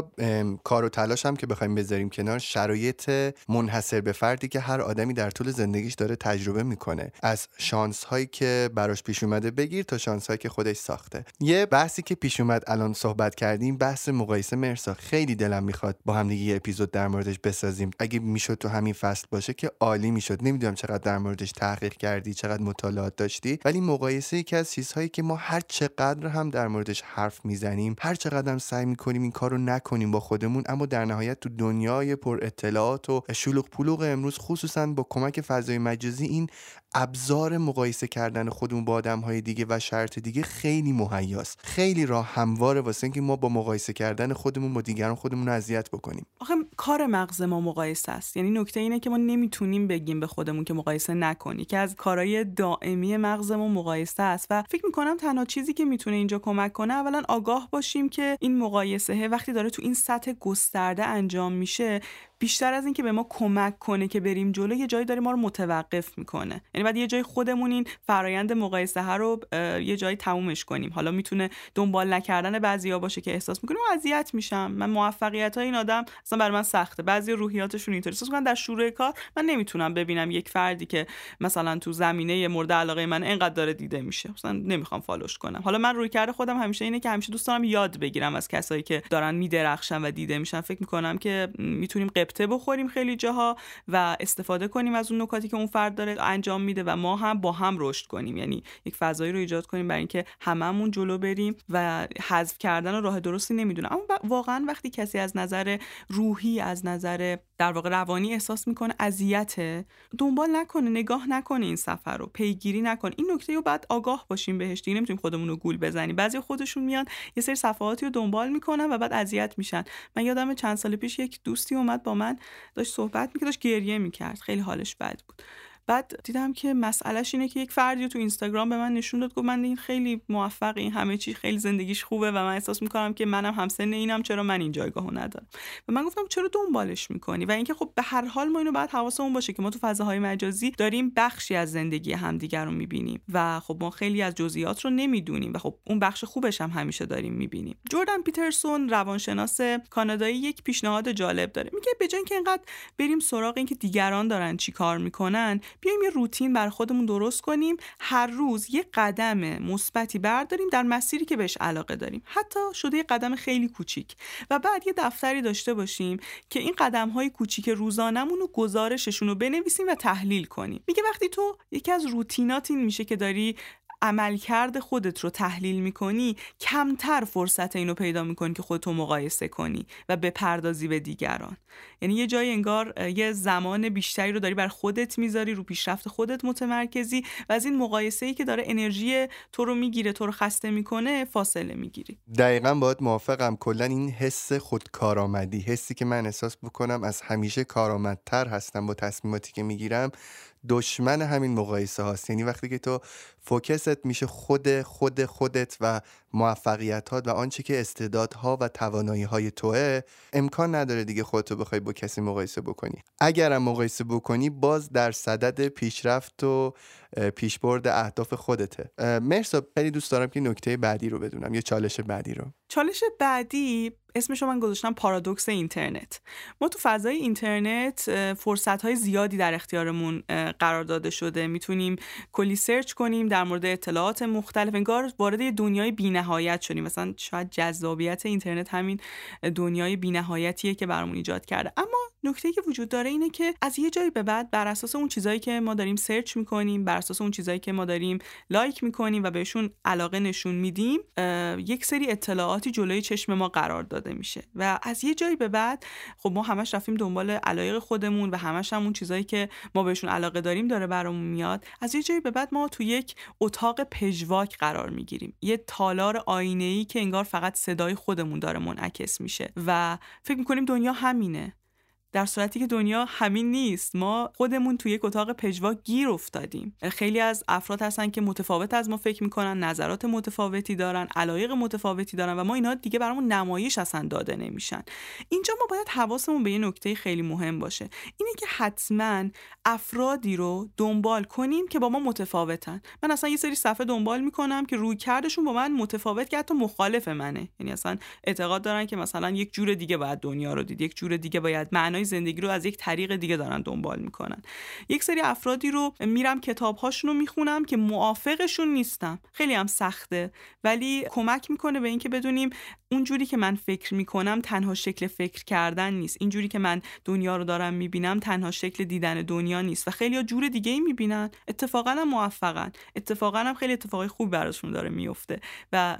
کار و تلاش هم که بخوایم بذاریم کنار شرایط منحصر به فردی که هر آدمی در طول زندگیش داره تجربه می‌کنه. از شانس هایی که براش پیش اومده بگیر تا شانس هایی که خودش ساخته. یه بحثی که پیش اومد الان صحبت کردیم بحث مقایسه مرسا. خیلی دلم می‌خواد با هم دیگه یه اپیزود در موردش بسازیم. اگه می‌شد تو همین فصل باشه که عالی می‌شد. نمی‌دونم چقدر در موردش تحقیق کردی چقدر مطالعات داشتی. ولی مقایسه یکی از چیزهایی که ما هر چقدر هم در موردش حرف می‌زنیم هر چقدر هم سعی می‌کنیم این کار رو نکنیم با خودمون اما در نهایت تو دنیای پر اطلاعات و شلوغ پلوغ امروز خصوصا با کمک فضای مجازی این ابزار مقایسه کردن خودمون با آدم های دیگه و شرط دیگه خیلی مهیاست. خیلی راه همواره واسه اینکه ما با مقایسه کردن خودمون با دیگران خودمون رو اذیت بکنیم. آخه کار مغز ما مقایسه است. یعنی نکته اینه که ما نمی‌تونیم بگیم به خودمون که مقایسه نکنی. که از کارهای دائمی مغزمون مقایسه است و فکر می‌کنم تنها چیزی که می‌تونه اینجا کمک کنه اولا آگاه باشیم که این مقایسه وقتی داره تو این سطح گسترده انجام میشه بیشتر از اینکه به ما کمک کنه که بریم جلو یه جایی داره ما رو متوقف می‌کنه. یعنی بعد یه جای خودمون این فرایند مقایسه ها رو یه جایی تمومش کنیم. حالا می‌تونه دنبال نکردن بعضیا باشه که احساس می‌کنیم اذیت میشم. من موفقیت های این آدم اصلا برای من سخته. بعضی روحیاتشون اینطوری. احساس می‌کنن در شروع کار من نمی‌تونم ببینم یک فردی که مثلا تو زمینه مورد علاقه من انقدر داره دیده میشه. مثلا نمی‌خوام فالوش کنم. حالا من روی کرده خودم همیشه اینه که همیشه دوست دارم یاد بگیرم از کسایی که دارن میدرخشن و دیده میشن. فکر می‌کنم که می‌تونیم قبطه بخوریم خیلی جاها و استفاده کنیم از اون نکاتی که اون فرد داره انجام میده و ما هم با هم رشد کنیم. یعنی یک فضایی رو ایجاد کنیم برای اینکه هممون جلو بریم و حذف کردن و راه درستی نمی‌دونم. اما واقعا وقتی کسی از نظر روحی از نظر در واقع روانی احساس می‌کنه اذیت دنبال نکنه نگاه نکنه این سفر رو پیگیری نکنه. این نکته رو بعد آگاه باشیم بهش. دیگه نمی‌تونیم خودمون رو گول بزنیم. بعضی خودشون میان یه سری صفحاتی رو دنبال می‌کنن و بعد اذیت میشن. من یادم چند سال پیش یک دوستی اومد با من داشت صحبت می‌کرد داشت گریه می‌کرد. خیلی حالش بد بود. بعد دیدم که مسئلهش اینه که یک فردی تو اینستاگرام به من نشون داد گفت من این خیلی موفق این همه چی خیلی زندگیش خوبه و من احساس می‌کنم که منم همسن اینم چرا من این جایگاهو ندارم؟ و من گفتم چرا دنبالش می‌کنی؟ و اینکه خب به هر حال ما اینو بعد حواسمون باشه که ما تو فضاهای مجازی داریم بخشی از زندگی همدیگر رو می‌بینیم و خب ما خیلی از جزئیات رو نمی‌دونیم و خب اون بخش خوبش هم همیشه داریم می‌بینیم. جردن پیترسون روانشناس کانادایی یک پیشنهاد جالب داره. میگه به که اینقدر بریم سراغ اینکه دیگران دارن چیکار می‌کنن بیایم یه روتین بر خودمون درست کنیم. هر روز یه قدم مثبتی برداریم در مسیری که بهش علاقه داریم. حتی شده یه قدم خیلی کوچیک. و بعد یه دفتری داشته باشیم که این قدم های کوچیک روزانمون رو گزارششون رو بنویسیم و تحلیل کنیم. میگه وقتی تو یکی از روتینات این میشه که داری عملکرد خودت رو تحلیل می‌کنی کمتر فرصت اینو پیدا می‌کنی که خودتو مقایسه کنی و بپردازی به دیگران. یعنی یه جای انگار یه زمان بیشتری رو داری بر خودت می‌ذاری رو پیشرفت خودت متمرکزی و از این مقایسه ای که داره انرژی تو رو می‌گیره تو رو خسته می‌کنه فاصله می‌گیری. دقیقا باید موافقم. کلا این حس خودکارآمدی حسی که من احساس بکنم از همیشه کارآمدتر هستم با تصمیماتی که می‌گیرم. دشمن همین مقایسه هاست. یعنی وقتی که تو فوکست میشه خود خود خودت و موفقیتات و آنچه که استعدادها و توانایی های توه امکان نداره دیگه خودتو بخوای با کسی مقایسه بکنی. اگرم مقایسه بکنی باز در صدد پیشرفت و پیشبرد اهداف خودته. مرسا خیلی دوست دارم که نکته بعدی رو بدونم یا چالش بعدی رو. چالش بعدی اسمش رو من گذاشتم پارادوکس اینترنت. ما تو فضای اینترنت فرصت های زیادی در اختیارمون قرار داده شده. می‌تونیم کلی search کنیم در مورد اطلاعات مختلف انگار وارد دنیای بینهایت شدیم. مثلا شاید جذابیت اینترنت همین دنیای بینهایتیه که برامون ایجاد کرده. اما نکته که وجود داره اینه که از یه جایی به بعد بر اساس اون چیزایی که ما داریم search می‌کنیم بر اساس اون چیزایی که ما داریم لایک می‌کنیم و بهشون علاقه نشون میدیم یک سری اطلاعاتی جلوی چشم ما قرار داده میشه و از یه جایی به بعد خب ما همش رفتیم دنبال علایق خودمون و همش هم اون چیزایی که ما بهشون علاقه داریم داره برامون میاد. از یه جایی به بعد ما تو یک اتاق پژواک قرار می‌گیریم. یه تالار آینه ای که انگار فقط صدای خودمون داره منعکس میشه و فکر می‌کنیم دنیا همینه. در صورتی که دنیا همین نیست. ما خودمون توی یک اتاق پژوا گیر افتادیم. خیلی از افراد هستن که متفاوت از ما فکر می‌کنن نظرات متفاوتی دارن علایق متفاوتی دارن و ما اینا دیگه برامون نمایش اصلا داده نمیشن. اینجا ما باید حواسمون به یه نکته خیلی مهم باشه. اینه که حتما افرادی رو دنبال کنیم که با ما متفاوتن. من اصلا یه سری صفحه دنبال می‌کنم که روی کردشون با من متفاوت که حتی مخالف منه. یعنی اصلا اعتقاد دارن که مثلا یک جور دیگه باید دنیا رو دید یک جور دیگه باید معنای زندگی رو از یک طریق دیگه دارن دنبال می‌کنن. یک سری افرادی رو میرم کتابهاشون رو می‌خونم که موافقشون نیستم. خیلی هم سخته. ولی کمک می‌کنه به اینکه بدونیم اونجوری که من فکر می‌کنم تنها شکل فکر کردن نیست. اینجوری که من دنیا رو دارم می‌بینم تنها شکل دیدن دنیا نیست و خیلی جور دیگه ای می‌بینن. اتفاقا هم موفقن. اتفاقا هم خیلی اتفاقی خوب براشون داره میفته و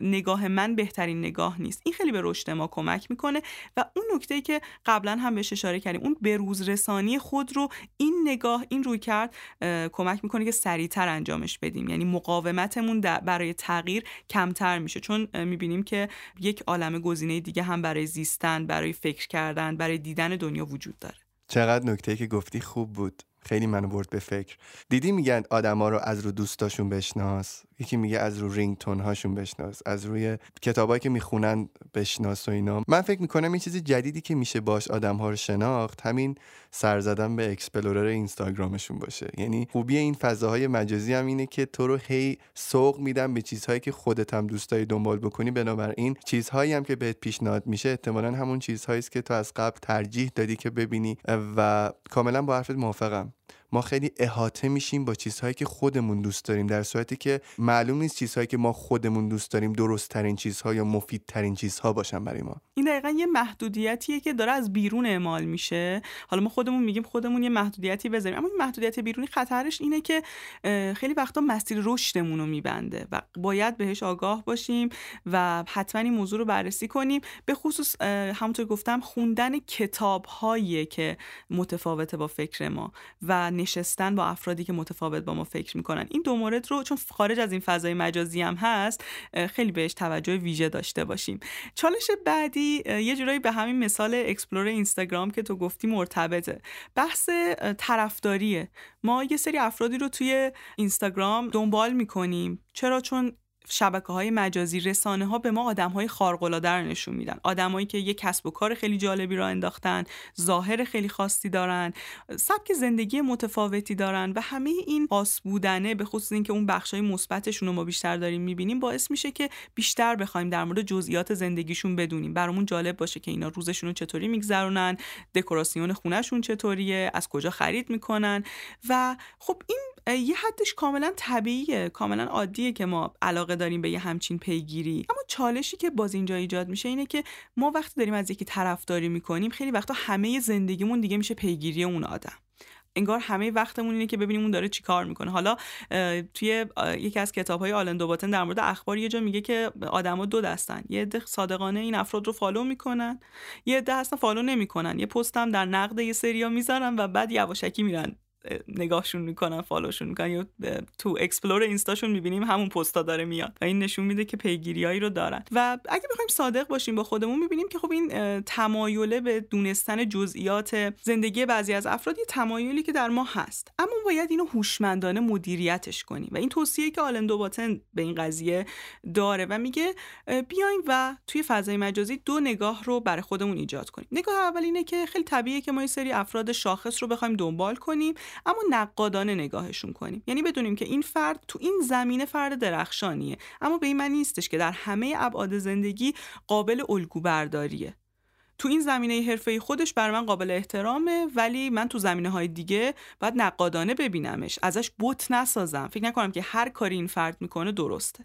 نگاه من بهترین نگاه نیست. این خیلی به رشد ما کمک می‌کنه و اون نکته که قبلا هم بهش اشاره کردیم اون بروز رسانی خود رو این نگاه این روی کرد کمک می‌کنه که سریعتر انجامش بدیم. یعنی مقاومتمون برای تغییر کمتر میشه. چون می‌بینیم که یک عالم گزینه دیگه هم برای زیستن برای فکر کردن برای دیدن دنیا وجود داره. چقدر نکته که گفتی خوب بود. خیلی منو برد به فکر. دیدی میگن آدما رو از رو دوستاشون بشناس. یکی میگه از رو رینگتون هاشون بشناس از روی کتابایی که می‌خونن بشناس و اینا. من فکر می‌کنم این چیزی جدیدی که میشه باش آدم ها رو شناخت همین سر زدن به اکسپلورر اینستاگرامشون باشه. یعنی خوبی این فضاهای مجازی هم اینه که تو رو هی سوق میدن به چیزهایی که خودت هم دوست داری دنبال بکنی. بنابراین چیزهایی هم که بهت پیشنهاد میشه احتمالا همون چیزهایی است که تو از قبل ترجیح دادی که ببینی. و کاملا با حرفت موافقم. ما خیلی احاطه میشیم با چیزهایی که خودمون دوست داریم در صورتی که معلوم نیست چیزهایی که ما خودمون دوست داریم درست ترین چیزها یا مفید ترین چیزها باشن برای ما. این دقیقا یه محدودیتیه که داره از بیرون اعمال میشه. حالا ما خودمون میگیم خودمون یه محدودیتی بذاریم اما این محدودیت بیرونی خطرش اینه که خیلی وقتا مسیر رشدمون رو میبنده و باید بهش آگاه باشیم و حتما این موضوع رو بررسی کنیم. به خصوص همونطور گفتم خوندن کتاب که متفاوته با فکر ما و نشستن با افرادی که متفاوت با ما فکر می‌کنن. این دو مورد رو چون خارج از این فضای مجازی هم هست خیلی بهش توجه ویژه داشته باشیم. چالش بعدی یه جورایی به همین مثال explore اینستاگرام که تو گفتی مرتبطه. بحث طرفداریه. ما یه سری افرادی رو توی اینستاگرام دنبال می‌کنیم. چرا؟ چون شبکه های مجازی رسانه ها به ما آدم های خارق العاده نشون میدن. آدمایی که یه کسب و کار خیلی جالبی راه انداختن ظاهر خیلی خاصی دارن سبک زندگی متفاوتی دارن و همه این خاص بودنه به خصوص اینکه اون بخش های مثبتشون رو ما بیشتر داریم می‌بینیم باعث میشه که بیشتر بخوایم در مورد جزئیات زندگیشون بدونیم. برامون جالب باشه که اینا روزشون رو چطوری میگذرونن دکوراسیون خونهشون چطوریه از کجا خرید می‌کنن و خب این یه حدش کاملا طبیعیه کاملا عادیه که ما علاقه داریم به یه همچین پیگیری. اما چالشی که باز اینجا ایجاد میشه اینه که ما وقتی داریم از یکی طرفداری می‌کنیم خیلی وقتا همه زندگیمون دیگه میشه پیگیری اون آدم. انگار همه وقتمون اینه که ببینیم اون داره چی کار می‌کنه. حالا توی یکی از کتاب های آلن دوباتن در مورد اخبار یه جا میگه که آدما دو دستن. یه عده صادقانه این افراد رو فالو می‌کنن یه عده هستن follow نمی‌کنن. یه پستم در نقد یه سریا می‌ذارن و بعد یواشکی میرن نگاهشون می‌کنن follow شون می‌کنن یا تو explore اینستاشون می‌بینیم همون پستا داره میاد و این نشون میده که پیگیریایی رو دارن. و اگه بخوایم صادق باشیم با خودمون می‌بینیم که خب این تمایله به دونستن جزئیات زندگی بعضی از افراد یه تمایلی که در ما هست. اما باید اینو هوشمندانه مدیریتش کنیم و این توصیه که آلن دوباتن به این قضیه داره و میگه بیایم و توی فضای مجازی دو نگاه رو برای خودمون ایجاد کنیم. نگاه اول اینه که خیلی طبیعیه که ما یه سری افراد شاخص رو بخوایم دنبال کنیم. اما نقادانه نگاهشون کنیم. یعنی بدونیم که این فرد تو این زمینه فرد درخشانیه. اما به این معنی نیستش که در همه ابعاد زندگی قابل الگو برداریه تو این زمینه حرفه خودش بر من قابل احترامه ولی من تو زمینه های دیگه باید نقادانه ببینمش. ازش بوت نسازم. فکر نکنم که هر کاری این فرد می‌کنه درسته.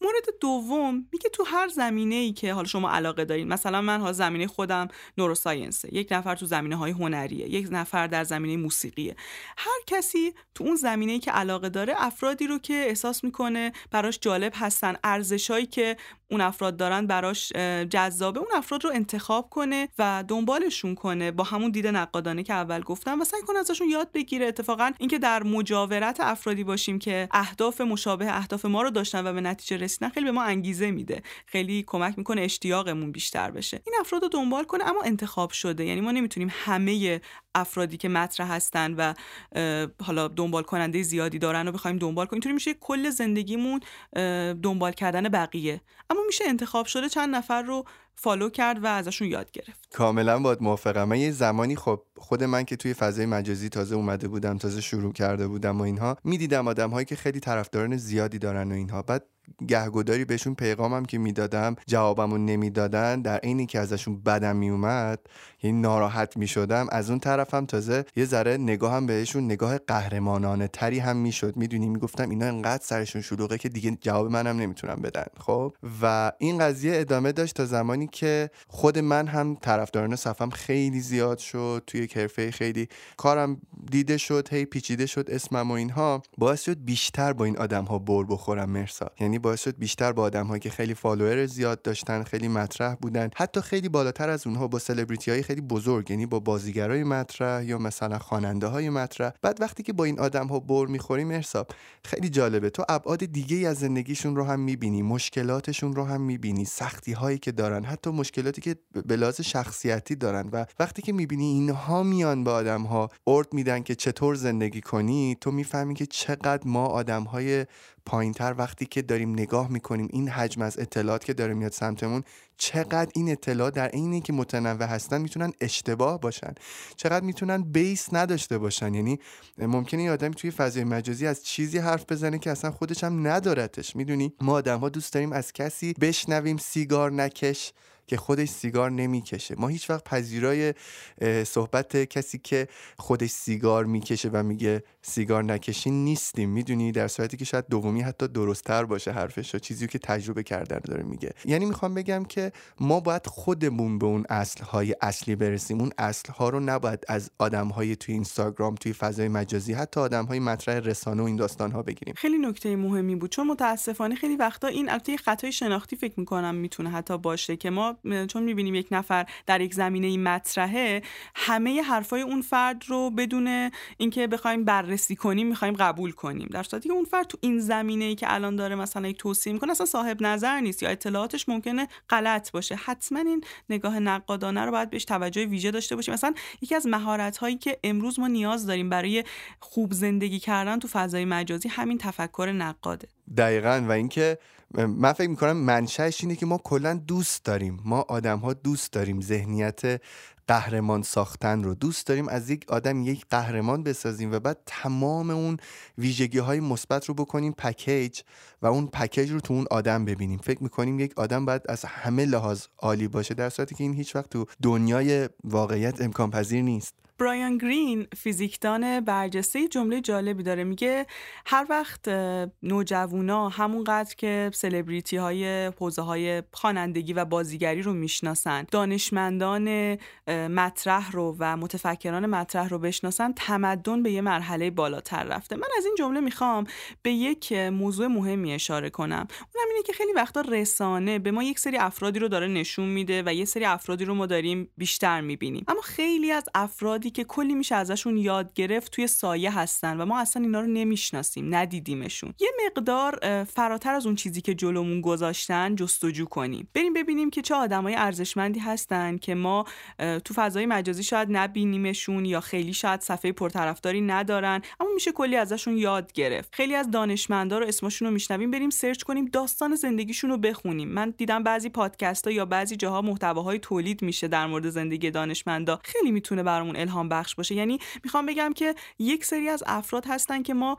مورد دوم میگه تو هر زمینه ای که حالا شما علاقه دارین مثلا من ها زمینه خودم نوروساینسه یک نفر تو زمینه های هنریه یک نفر در زمینه موسیقیه. هر کسی تو اون زمینه ای که علاقه داره افرادی رو که احساس می‌کنه براش جالب هستن ارزشهایی که اون افراد دارن براش جذابه اون افراد رو انتخاب کنه و دنبالشون کنه با همون دید نقادانه که اول گفتم و سعی کنه ازشون یاد بگیره. اتفاقا اینکه در مجاورت افرادی باشیم که اهداف مشابه اهداف ما رو داشتن و به نتیجه رسیدن خیلی به ما انگیزه میده. خیلی کمک می‌کنه اشتیاقمون بیشتر بشه. این افراد رو دنبال کنه اما انتخاب شده. یعنی ما نمی‌تونیم همه افرادی که مطرح هستن و حالا دنبال کننده زیادی دارن و بخوایم دنبال کنیم. اینطوری میشه کل زندگیمون دنبال کردن بقیه. اما میشه انتخاب شده چند نفر رو فالو کرد و ازشون یاد گرفت. کاملا باید موافقم. من یه زمانی خب خود من که توی فضای مجازی تازه اومده بودم تازه شروع کرده بودم و اینها می‌دیدم آدم هایی که خیلی طرفداران زیادی دارن و اینها. بعد گهگداری بهشون پیغامم که می‌دادم جوابمو نمی‌دادن در عینی که ازشون بدم میومد یعنی ناراحت می‌شدم. از اون طرفم تازه یه ذره نگاهم بهشون نگاه قهرمانانه تری هم می‌شد. می‌دونی می‌گفتم اینا انقدر سرشون شلوغه که دیگه جواب منم نمی‌تونم بدن خب؟ و این قضیه ادامه داشت تا زمانی که خود من هم طرفداران صفم خیلی زیاد شد توی کرفه خیلی کارم دیده شد هی پیچیده شد اسمم و اینها. باعث شد بیشتر با این آدم ها بر بخورم مرسا. یعنی باعث شد بیشتر با آدم که خیلی فالوور زیاد داشتن خیلی مطرح بودن. حتی خیلی بالاتر از اونها با سلبریتی های خیلی بزرگ یعنی با بازیگرای مطرح یا مثلا خواننده های مطرح. بعد وقتی که با این آدم ها بر می‌خوریم ارساب خیلی جالبه. تو ابعاد دیگه از زندگیشون رو هم می‌بینی مشکلاتشون رو هم می‌بینی سختی هایی که دارن حتی مشکلاتی که به لحاظ شخصیتی دارن. و وقتی که می‌بینی اینها میان به آدم ها ارد میدن که چطور زندگی کنی تو می‌فهمی که چقدر ما آدم های پایینتر وقتی که داریم نگاه می‌کنیم این حجم از اطلاعات که داره میاد سمتمون چقدر این اطلاعات در عین که متنوع هستن می‌تونن اشتباه باشن. چقدر می‌تونن بیس نداشته باشن. یعنی ممکنه یه آدمی توی فضای مجازی از چیزی حرف بزنه که اصلا خودش هم ندارتش. می‌دونی؟ ما آدم ها دوست داریم از کسی بشنویم سیگار نکش که خودش سیگار نمی‌کشه. ما هیچ وقت پذیرای صحبت کسی که خودش سیگار می‌کشه و میگه سیگار نکشین نیستیم. می‌دونی؟ در صورتی که شاید دومی حتی درستتر باشه حرفش چیزی که تجربه کردن داره میگه. یعنی می‌خوام بگم که ما باید خودمون به اون اصل های اصلی برسیم. اون اصل ها رو نباید از آدم های توی اینستاگرام توی فضای مجازی حتی آدم های مطرح رسانه و این داستان ها بگیریم. خیلی نکته مهمی بود. چون متاسفانه خیلی وقتا این البته خطای شناختی فکر می‌کنم می‌تونه حتی باشه که ما چون می‌بینیم یک نفر در یک زمینه این مطرحه همه حرفای اون فرد رو بدون اینکه بخوایم بررسی کنیم می‌خوایم قبول کنیم. در صورتی که اون فرد تو این زمینه ای که الان داره مثلا یک توصیه می‌کنه اصلا صاحب نظر نیست یا اطلاعاتش ممکنه غلط باشه. حتما این نگاه نقادانه رو باید بهش توجه ویژه داشته باشیم. مثلا یکی از مهارت هایی که امروز ما نیاز داریم برای خوب زندگی کردن تو فضای مجازی همین تفکر نقاده. دقیقا. و اینکه من فکر می‌کنم منشأش اینه که ما کلا دوست داریم. ما آدم ها دوست داریم. ذهنیت قهرمان ساختن رو. دوست داریم از یک آدم یک قهرمان بسازیم و بعد تمام اون ویژگی های مثبت رو بکنیم پکیج و اون پکیج رو تو اون آدم ببینیم. فکر می‌کنیم یک آدم باید از همه لحاظ عالی باشه در صورتی که این هیچ وقت تو دنیای واقعیت امکان پذیر نیست. برایان گرین فیزیکدان برجسته جمله جالبی داره. میگه هر وقت نوجوانا همونقدر که سلبریتی های حوزه های خوانندگی و بازیگری رو می‌شناسن دانشمندان مطرح رو و متفکران مطرح رو بشناسن تمدن به یه مرحله بالاتر رفته. من از این جمله می‌خوام به یک موضوع مهمی اشاره کنم. اونم اینه که خیلی وقتا رسانه به ما یک سری افرادی رو داره نشون میده و یه سری افرادی رو ما داریم بیشتر می‌بینیم. اما خیلی از افرادی که کلی میشه ازشون یاد گرفت توی سایه هستن و ما اصلا اینا رو نمی‌شناسیم ندیدیمشون. یه مقدار فراتر از اون چیزی که جلومون گذاشتن جستجو کنیم. بریم ببینیم که چه آدمای ارزشمندی هستن که ما تو فضای مجازی شاید نبینیمشون یا خیلی شاید صفحه پرطرفداری ندارن اما میشه کلی ازشون یاد گرفت. خیلی از دانشمندا رو اسمشون رو میشنویم بریم search کنیم داستان زندگیشون رو بخونیم. من دیدم بعضی پادکست ها یا بعضی جاها محتواهای تولید میشه در مورد زندگی دانشمندا. خیلی می‌تونه برامون الهام بخش باشه. یعنی می‌خوام بگم که یک سری از افراد هستن که ما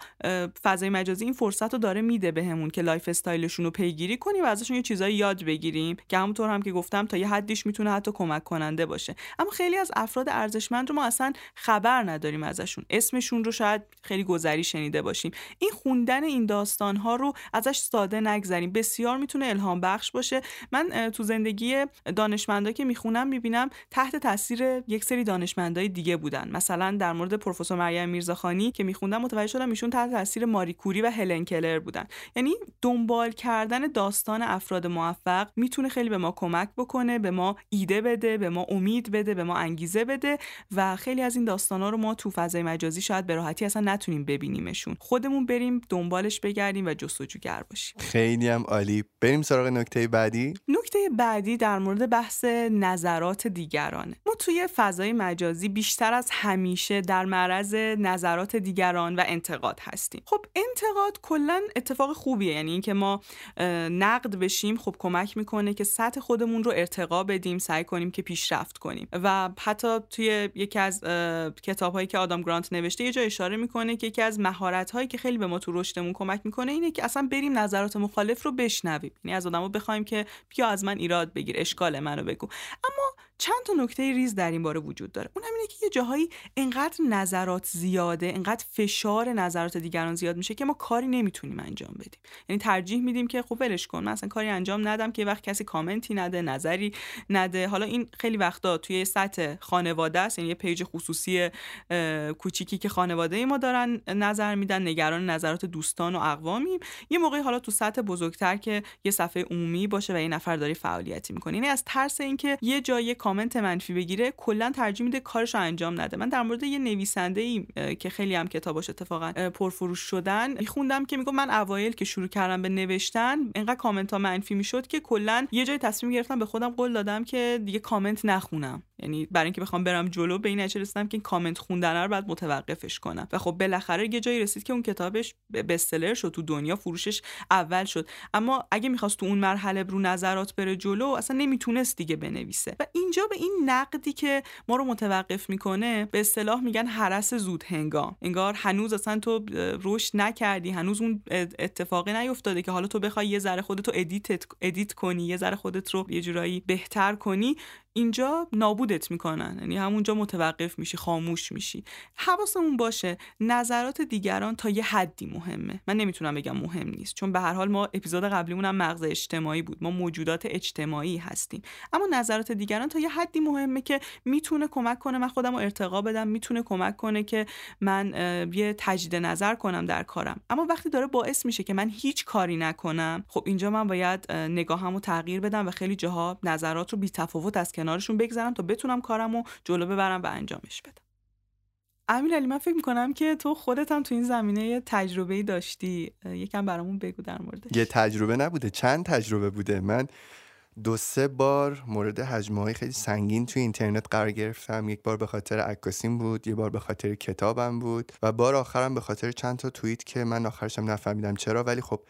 فضای مجازی این فرصت رو داره میده بهمون که lifestyle شون رو پیگیری کنیم و ازشون یه چیزایی یاد بگیریم که همونطور هم که گفتم تا یه حدیش می‌تونه حتی کمک کننده باشه. اما خیلی از افراد ارزشمند رو ما اصلا خبر نداریم ازشون. اسمشون رو شاید خیلی گذری شنیده باشیم. این خوندن این داستان ها رو ازش ساده نگذریم. بسیار می‌تونه الهام بخش باشه. من تو زندگی دانشمندا که می‌خونم می‌بینم تحت تاثیر یک سری دانشمندای دیگه بودن. مثلا در مورد پروفسور مریم میرزاخانی که میخوندم متوجه شدم ایشون تحت تاثیر ماری کوری و هلن کلر بودن. یعنی دنبال کردن داستان افراد موفق می‌تونه خیلی به ما کمک بکنه به ما ایده بده به ما امید بده به ما انگیزه بده و خیلی از این داستانا رو ما تو فضای مجازی شاید به راحتی اصلا نتونیم ببینیمشون. خودمون بریم دنبالش بگردیم و جستجوگر باشیم. خیلی هم عالی. بریم سراغ نکته بعدی. نکته بعدی در مورد بحث نظرات دیگرانه. ما توی فضای مجازی بیشتر از همیشه در معرض نظرات دیگران و انتقاد هستیم. خب انتقاد کلا اتفاق خوبیه یعنی اینکه ما نقد بشیم خب کمک می‌کنه که سطح خودمون رو ارتقا بدیم سعی کنیم که پیشرفت کنیم. و حتی توی یکی از کتاب هایی که آدام گرانت نوشته یه جا اشاره می‌کنه که یکی از مهارت هایی که خیلی به ما تو رشدمون کمک می‌کنه اینه که اصلا بریم نظرات مخالف رو بشنویم. یعنی از آدمو بخوایم که بیا از من ایراد بگیر اشکال منو بگو. اما چند تا نکته ریز در این باره وجود داره. اونم اینه که یه جاهایی انقدر نظرات زیاده انقدر فشار نظرات دیگران زیاد میشه که ما کاری نمی‌تونیم انجام بدیم. یعنی ترجیح میدیم که خب ولش کن من اصلا کاری انجام ندم که وقت کسی کامنتی نده نظری نده. حالا این خیلی وقتا توی سطح خانواده است یعنی یه page خصوصی کوچیکی که خانواده ما دارن نظر میدن نگران نظرات دوستان و اقوامیم. یه موقعی حالا تو سطح بزرگتر که یه صفحه عمومی باشه و یه نفر داره فعالیتی می‌کنه یعنی از ترس اینکه یه جای کامنت منفی بگیره کلا ترجیح میده کارش انجام نده. من در مورد یه نویسنده ای که خیلی هم کتاباش اتفاقا پرفروش شدن میخوندم که میگه من اوایل که شروع کردم به نوشتن انقدر کامنت ها منفی می‌شد که کلا یه جای تصمیم گرفتم به خودم قول دادم که دیگه کامنت نخونم. یعنی برای اینکه بخوام برم جلو به این نتیجه رسیدم که این کامنت خوندن رو باید متوقفش کنم. و خب بالاخره یه جایی رسید که اون کتابش bestseller شد تو دنیا فروشش اول شد. اما اگه می‌خواست تو اون مرحله رو نظرات بره جلو اصلا نمی‌تونست دیگه بنویسه. و اینجا به این نقدی که ما رو متوقف می‌کنه به اصطلاح میگن هرس زود هنگام. انگار هنوز اصلا تو رشد نکردی هنوز اون اتفاقی نیفتاده که حالا تو بخوای یه ذره خودتو edit edit کنی یه ذره خودت رو یه جورایی بهتر کنی. اینجا نابودت می‌کنن. یعنی همونجا متوقف میشی خاموش میشی. حواسمون باشه نظرات دیگران تا یه حدی مهمه. من نمی‌تونم بگم مهم نیست چون به هر حال ما اپیزود قبلیمون هم مغز اجتماعی بود. ما موجودات اجتماعی هستیم. اما نظرات دیگران تا یه حدی مهمه که می‌تونه کمک کنه من خودم رو ارتقا بدم می‌تونه کمک کنه که من یه تجدید نظر کنم در کارم. اما وقتی داره باعث میشه که من هیچ کاری نکنم خب اینجا من باید نگاهمو تغییر بدم و خیلی جاها نظرات رو بی تفاوت از کنارشون بگذارم تا بتونم کارمو جلو ببرم و انجامش بدم. امیر علی من فکر می‌کنم که تو خودت هم تو این زمینه یه تجربه داشتی. یکم برامون بگو در موردش. یه تجربه نبوده چند تجربه بوده؟ من دو سه بار مورد حجمه های خیلی سنگین توی اینترنت قرار گرفتم. یک بار به خاطر عکاسیم بود یه بار به خاطر کتابم بود و بار آخرم به خاطر چند تا توییت که من آخرشم نفهمیدم چرا. ولی خب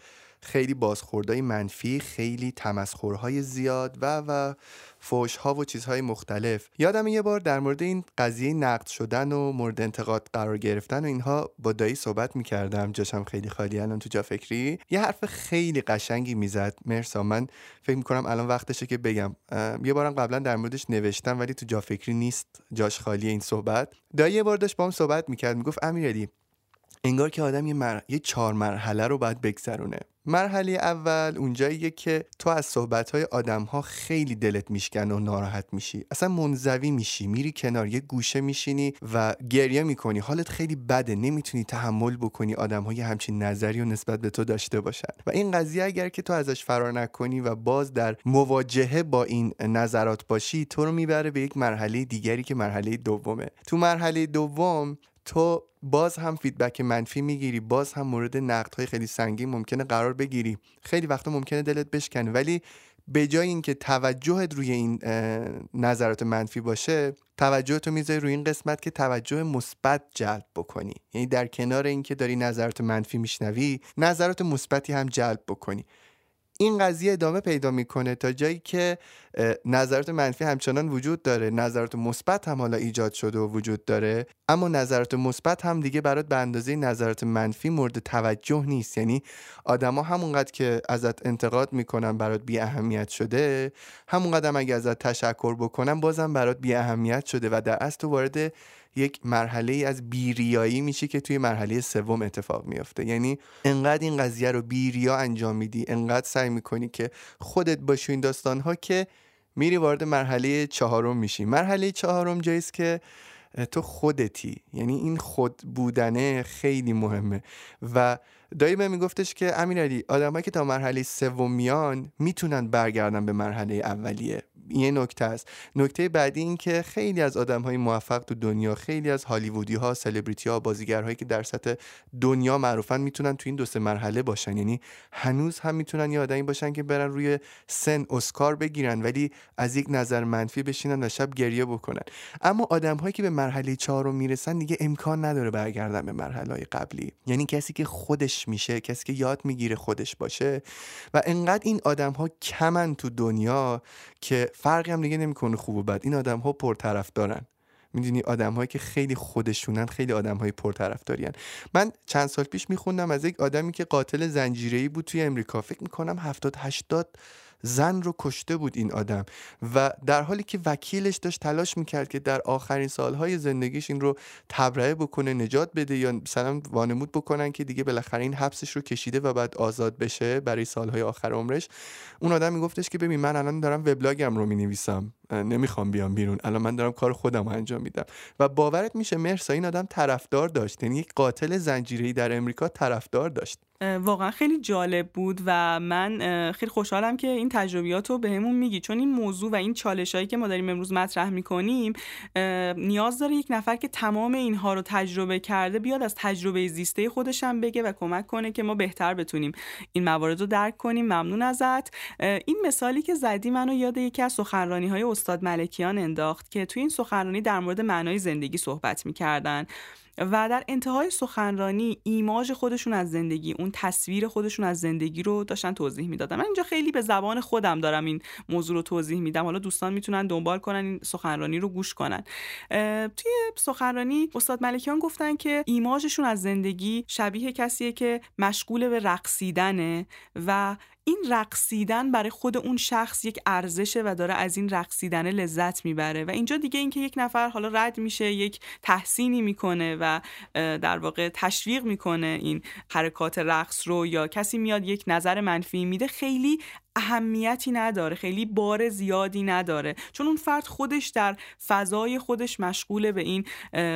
خیلی بازخوردهای منفی خیلی تمسخرهای زیاد و و فوش ها و چیزهای مختلف. یادم یه بار در مورد این قضیه نقد شدن و مورد انتقاد قرار گرفتن و اینها با دایی صحبت می‌کردم. جاشم خیلی خالی. الان تو جا فکری؟ یه حرف خیلی قشنگی می‌زد. مرسا من فکر می‌کنم الان وقتشه که بگم. یه بارم قبلا در موردش نوشتم ولی تو جا فکری نیست. جاش خالی این صحبت. دایی یه بار داشت با هم صحبت می‌کرد. می‌گفت امیرعلی انگار که آدم یه, مر... یه چهار مرحله رو باید بگذرونه. مرحله اول اونجاییه که تو از صحبتهای آدم ها خیلی دلت میشکن و ناراحت میشی. اصلا منزوی میشی میری کنار یه گوشه میشینی و گریه می‌کنی. حالت خیلی بده نمی‌تونی تحمل بکنی آدم های همچین نظری و نسبت به تو داشته باشن. و این قضیه اگر که تو ازش فرار نکنی و باز در مواجهه با این نظرات باشی تو رو می‌بره به یک مرحله دیگری که مرحله دومه. تو مرحله دوم تو باز هم فیدبک منفی می‌گیری باز هم مورد نقد های خیلی سنگین ممکنه قرار بگیری. خیلی وقتا ممکنه دلت بشکنه ولی به جای اینکه توجهت روی این نظرات منفی باشه توجه تو می‌ذاری روی این قسمت که توجه مثبت جلب بکنی. یعنی در کنار اینکه داری نظرات منفی میشنوی نظرات مثبتی هم جلب بکنی. این قضیه ادامه پیدا می‌کنه تا جایی که نظرات منفی همچنان وجود داره. نظرات مثبت هم حالا ایجاد شده و وجود داره. اما نظرات مثبت هم دیگه برات به اندازه نظرات منفی مورد توجه نیست. یعنی آدما همونقدر که ازت انتقاد می‌کنن برات بی اهمیت شده همونقدر هم اگه ازت تشکر بکنن بازم برات بی اهمیت شده و در اصل تو وارد یک مرحله از بیریایی میشه که توی مرحله سوم اتفاق میافته. یعنی انقدر این قضیه رو بیریا انجام میدی انقدر سعی می‌کنی که خودت باشی این داستان ها که میری وارد مرحله چهارم میشی. مرحله چهارم جاییست که تو خودتی. یعنی این خود بودنه خیلی مهمه. و دایی به میگفتش که امیرعلی آدمایی که تا مرحله سوم میان می‌تونن برگردن به مرحله اولیه. یه نکته است. نکته بعدی این که خیلی از آدم های موفق تو دنیا خیلی از هالیوودی ها سلبریتی ها بازیگرهایی که در سطح دنیا معروفن می‌تونن تو این دو سه مرحله باشن. یعنی هنوز هم می‌تونن یه آدمی باشن که برن روی سن اسکار بگیرن ولی از یک نظر منفی بشینن و شب گریه بکنن. اما آدم هایی که به مرحله چهارم می‌رسن دیگه امکان نداره برگردن به مرحله قبلی. یعنی کسی که خودش میشه کسی که یاد می‌گیره خودش باشه. و انقدر این آدم ها کمن تو دنیا که فرقی هم دیگه نمی‌کنه خوب و بد. این آدم ها پرطرف دارن می‌دونی؟ آدم هایی که خیلی خودشونن خیلی آدم های پرطرفدارین. من چند سال پیش میخوندم از یک آدمی که قاتل زنجیره‌ای بود توی امریکا. فکر می‌کنم 70 80 زن رو کشته بود این آدم و در حالی که وکیلش داشت تلاش می‌کرد که در آخرین سالهای زندگیش این رو تبرئه بکنه نجات بده یا مثلا وانمود بکنن که دیگه بالاخره این حبسش رو کشیده و بعد آزاد بشه برای سالهای آخر عمرش اون آدم میگفتش که ببین من الان دارم وبلاگم رو می‌نویسم. نمی‌خوام بیام بیرون. الان من دارم کار خودم انجام میدم. و باورت میشه مرسا این آدم طرفدار داشت. یعنی یک قاتل زنجیره‌ای در امریکا طرفدار داشت. واقعا خیلی جالب بود و من خیلی خوشحالم که این تجربیات رو بهمون میگی. چون این موضوع و این چالش هایی که ما داریم امروز مطرح می‌کنیم نیاز داره یک نفر که تمام اینها رو تجربه کرده بیاد از تجربه زیسته خودش هم بگه و کمک کنه که ما بهتر بتونیم این موارد رو درک کنیم. ممنون ازت. این مثالی که زدی منو یاد یکی از سخنرانی های استاد ملکیان انداخت که توی این سخنرانی در مورد معنای زندگی صحبت می‌کردن و در انتهای سخنرانی ایماژ خودشون از زندگی اون تصویر خودشون از زندگی رو داشتن توضیح می‌دادن. من اینجا خیلی به زبان خودم دارم این موضوع رو توضیح میدم. حالا دوستان می‌تونن دنبال کنن این سخنرانی رو گوش کنن. توی سخنرانی استاد ملکیان گفتن که ایماژشون از زندگی شبیه کسیه که مشغول به رقصیدنه و این رقصیدن برای خود اون شخص یک ارزشه و داره از این رقصیدن لذت می‌بره. و اینجا دیگه اینکه یک نفر حالا رد میشه یک تحسینی می‌کنه و در واقع تشویق می‌کنه این حرکات رقص رو یا کسی میاد یک نظر منفی میده خیلی اهمیتی نداره خیلی بار زیادی نداره. چون اون فرد خودش در فضای خودش مشغول به این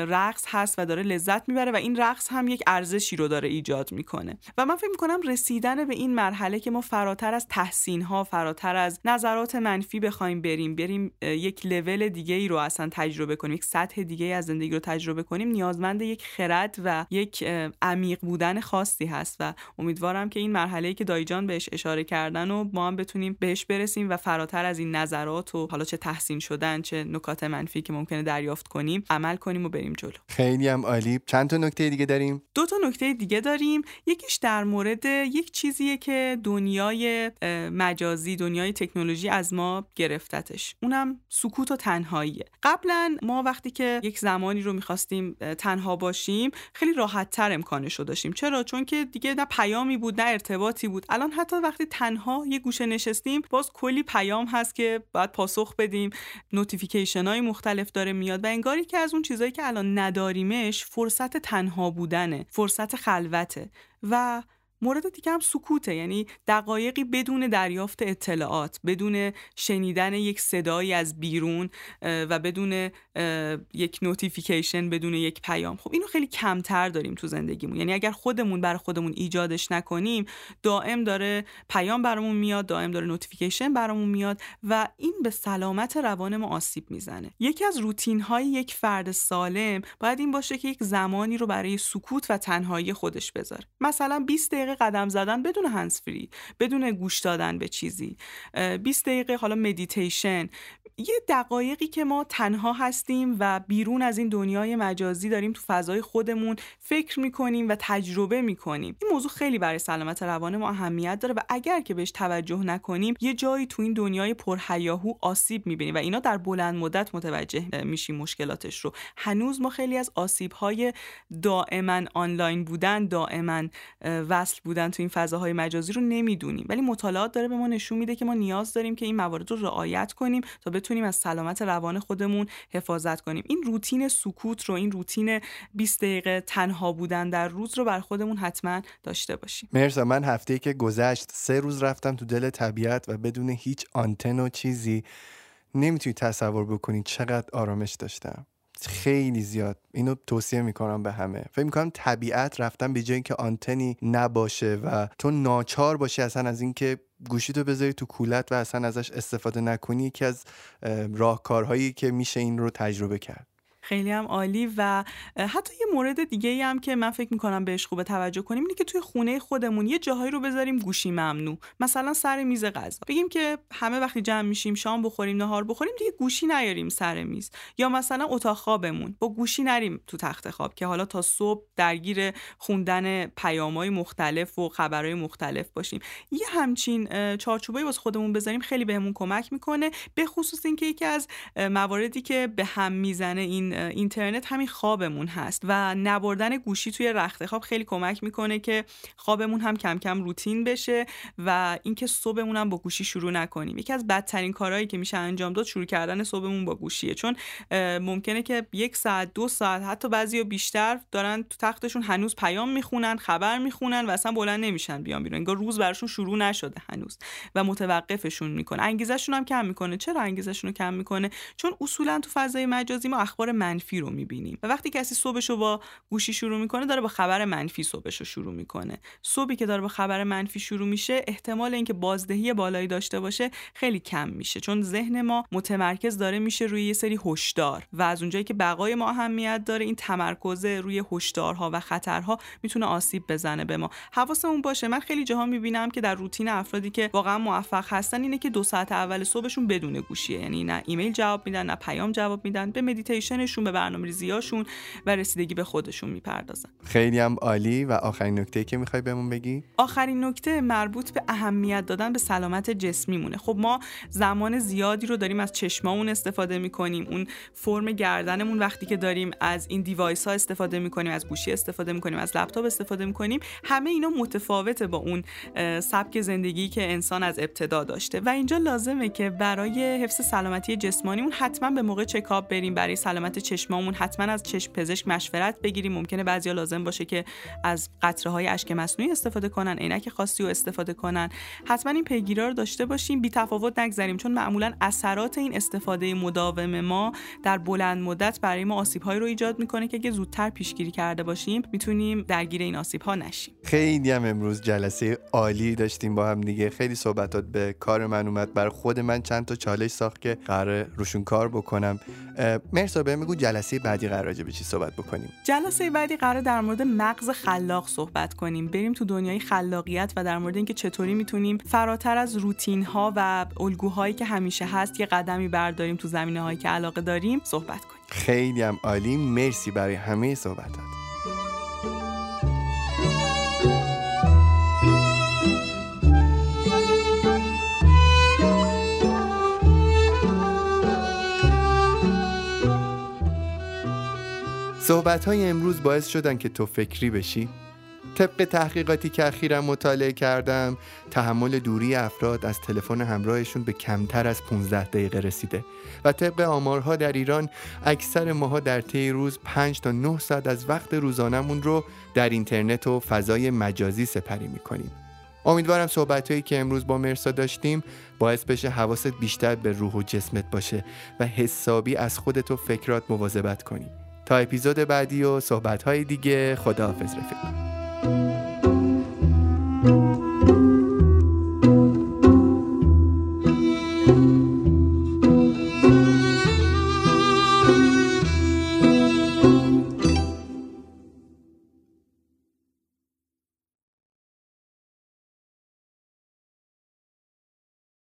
رقص هست و داره لذت می‌بره و این رقص هم یک ارزشی رو داره ایجاد می‌کنه. و من فکر می‌کنم رسیدن به این مرحله که ما فراتر از تحسین ها فراتر از نظرات منفی بخوایم بریم بریم یک لول دیگه ای رو اصلا تجربه کنیم یک سطح دیگه از زندگی رو تجربه کنیم نیازمند یک خرد و یک عمیق بودن خاصی هست. و امیدوارم که این مرحله که دایجان بهش اشاره کردن و ما ما هم بتونیم بهش برسیم و فراتر از این نظرات و حالا چه تحسین شدن چه نکات منفی که ممکنه دریافت کنیم عمل کنیم و بریم جلو. خیلی هم عالی. چند تا نکته دیگه داریم؟ دو تا نکته دیگه داریم. یکیش در مورد یک چیزیه که دنیای مجازی دنیای تکنولوژی از ما گرفتتش. اونم سکوت و تنهاییه. قبلا ما وقتی که یک زمانی رو می‌خواستیم تنها باشیم خیلی راحت تر امکانش رو داشتیم. چرا؟ چون که دیگه نه پیامی بود نه ارتباطی بود. الان حتی وقتی تنها یه گوشه نشستیم باز کلی پیام هست که باید پاسخ بدیم. notification های مختلف داره میاد و انگاری که از اون چیزهایی که الان نداریمش فرصت تنها بودنه فرصت خلوته. و مورد دیگه هم سکوته یعنی دقایقی بدون دریافت اطلاعات بدون شنیدن یک صدایی از بیرون و بدون یک notification بدون یک پیام. خب اینو خیلی کمتر داریم تو زندگیمون. یعنی اگر خودمون برا خودمون ایجادش نکنیم دائم داره پیام برامون میاد دائم داره notification برامون میاد و این به سلامت روان ما آسیب می‌زنه. یکی از روتین های یک فرد سالم باید این باشه که یک زمانی رو برای سکوت و تنهایی خودش بذاره. مثلا 20 دقیقه قدم زدن بدون هنس فری بدون گوش دادن به چیزی. 20 دقیقه حالا مدیتیشن یه دقایقی که ما تنها هستیم و بیرون از این دنیای مجازی داریم تو فضای خودمون فکر می‌کنیم و تجربه می‌کنیم. این موضوع خیلی برای سلامت روان ما اهمیت داره و اگر که بهش توجه نکنیم یه جایی تو این دنیای پرهیاهو آسیب می‌بینیم و اینا در بلند مدت متوجه میشیم مشکلاتش رو. هنوز ما خیلی از آسیب های دائما آنلاین بودن دائما وصل بودن تو این فضاهای مجازی رو نمی‌دونیم. ولی مطالعات داره به ما نشون میده که ما نیاز داریم که این موارد رو رعایت کنیم تا بتونیم از سلامت روان خودمون حفاظت کنیم. این روتین سکوت رو این روتین 20 دقیقه تنها بودن در روز رو بر خودمون حتما داشته باشیم. مرسا من هفته که گذشت سه روز رفتم تو دل طبیعت و بدون هیچ آنتن و چیزی نمی‌تونی تصور بکنی چقدر آرامش داشتم. خیلی زیاد. اینو توصیه می‌کنم به همه. فکر می‌کنم طبیعت رفتن به جایی که آنتنی نباشه و تو ناچار باشی اصلا از اینکه گوشی تو بذاری تو کولت و اصلا ازش استفاده نکنی یکی از راهکارهایی که میشه این رو تجربه کرد. خیلی هم عالی و حتی یه مورد دیگه ای هم که من فکر می‌کنم بهش خوبه توجه کنیم اینه که توی خونه خودمون یه جاهایی رو بذاریم گوشی ممنوع. مثلا سر میز غذا. بگیم که همه وقتی جمع میشیم شام بخوریم نهار بخوریم دیگه گوشی نیاریم سر میز. یا مثلا اتاق خوابمون. با گوشی نریم تو تخت خواب که حالا تا صبح درگیر خوندن پیامهای مختلف و خبرهای مختلف باشیم. یه همچین چارچوبایی واسه خودمون بذاریم خیلی بهمون کمک می‌کنه. به خصوص اینکه یکی از مواردی که به هم می‌زنه این اینترنت همین خوابمون هست و نبردن گوشی توی رخت خواب خیلی کمک می‌کنه که خوابمون هم کم کم روتین بشه و اینکه صبحمون هم با گوشی شروع نکنیم. یکی از بدترین کارهایی که میشه انجام داد شروع کردن صبحمون با گوشیه چون ممکنه که یک ساعت دو ساعت حتی بعضی بیشتر دارن تو تختشون هنوز پیام می‌خونن خبر می‌خونن و اصلا بلند نمیشن بیان بیرون. انگار روز براشون شروع نشده هنوز و متوقفشون می‌کنه. انگیزشون هم کم می‌کنه. چرا انگیزشون رو کم می‌کنه؟ چون اصولا تو فضای مجازی ما اخبار منفی رو می‌بینیم و وقتی کسی صبحش رو با گوشی شروع می‌کنه داره با خبر منفی صبحش رو شروع می‌کنه. صبحی که داره با خبر منفی شروع میشه احتمال اینکه بازدهی بالایی داشته باشه خیلی کم میشه. چون ذهن ما متمرکز داره میشه روی یه سری هشدار. و از اونجایی که بقای ما اهمیت داره این تمرکز روی هشدارها و خطرها می‌تونه آسیب بزنه به ما. حواسمون باشه. من خیلی جاها می‌بینم که در روتین افرادی که واقعا موفق هستن اینه که دو ساعت اول صبحشون بدون گوشیه. یعنی نه ایمیل جواب میدن نه پیام جواب میدن. به مدیتیشنشون به برنامه و رسیدگی به خودشون می‌پردازن. خیلی هم عالی و آخرین نکته که می‌خوای بهمون بگی؟ آخرین نکته مربوط به اهمیت دادن به سلامت جسمی مونه خب ما زمان زیادی رو داریم از چشمامون استفاده می‌کنیم اون فرم گردنمون وقتی که داریم از این device ها استفاده می‌کنیم از گوشی استفاده می‌کنیم از لپتاپ استفاده می‌کنیم همه اینا متفاوته با اون سبک زندگی که انسان از ابتدا داشته. و اینجا لازمه که برای حفظ سلامتی جسمانیمون حتما به موقع چکاپ بریم برای سلامت چشمامون حتما از چشم پزشک مشورت بگیریم. ممکنه بعضیا لازم باشه که از قطره های اشک مصنوعی استفاده کنن عینک خاصی رو استفاده کنن. حتما این پیگیرا رو داشته باشیم. بی تفاوت نگذریم چون معمولا اثرات این استفاده مداوم ما در بلند مدت برای ما آسیب های رو ایجاد می‌کنه که اگه زودتر پیشگیری کرده باشیم می‌تونیم درگیر این آسیب ها نشیم. خیلی هم امروز جلسه عالی داشتیم با هم دیگه. خیلی صحبتات به کار من اومد. بر خود من چند تا چالش ساخت که قرار روشون کار بکنم. مرسا بهم بگو جلسه بعدی قرار به چی صحبت بکنیم؟ جلسه بعدی قرار در مورد مغز خلاق صحبت کنیم. بریم تو دنیای خلاقیت و در مورد اینکه چطوری می‌تونیم فراتر از روتین ها و الگوهایی که همیشه هست یه قدمی برداریم تو زمینه هایی که علاقه داریم صحبت کنیم. خیلی هم عالی. مرسی برای همه صحبتات. صحبت های امروز باعث شدن که تو فکری بشی؟ طبق تحقیقاتی که اخیرا مطالعه کردم تحمل دوری افراد از تلفن همراهشون به کمتر از 15 دقیقه رسیده و طبق آمارها در ایران اکثر ماها در طی روز 5 تا 9 ساعت از وقت روزانمون رو در اینترنت و فضای مجازی سپری می‌کنیم امیدوارم صحبت که امروز با مرسا داشتیم باعث بشه حواست بیشتر به روح و جسمت باشه و حسابی از خودت و فکرات مواظبت کنی تا اپیزود بعدی و صحبت های دیگه خداحافظ رفیق.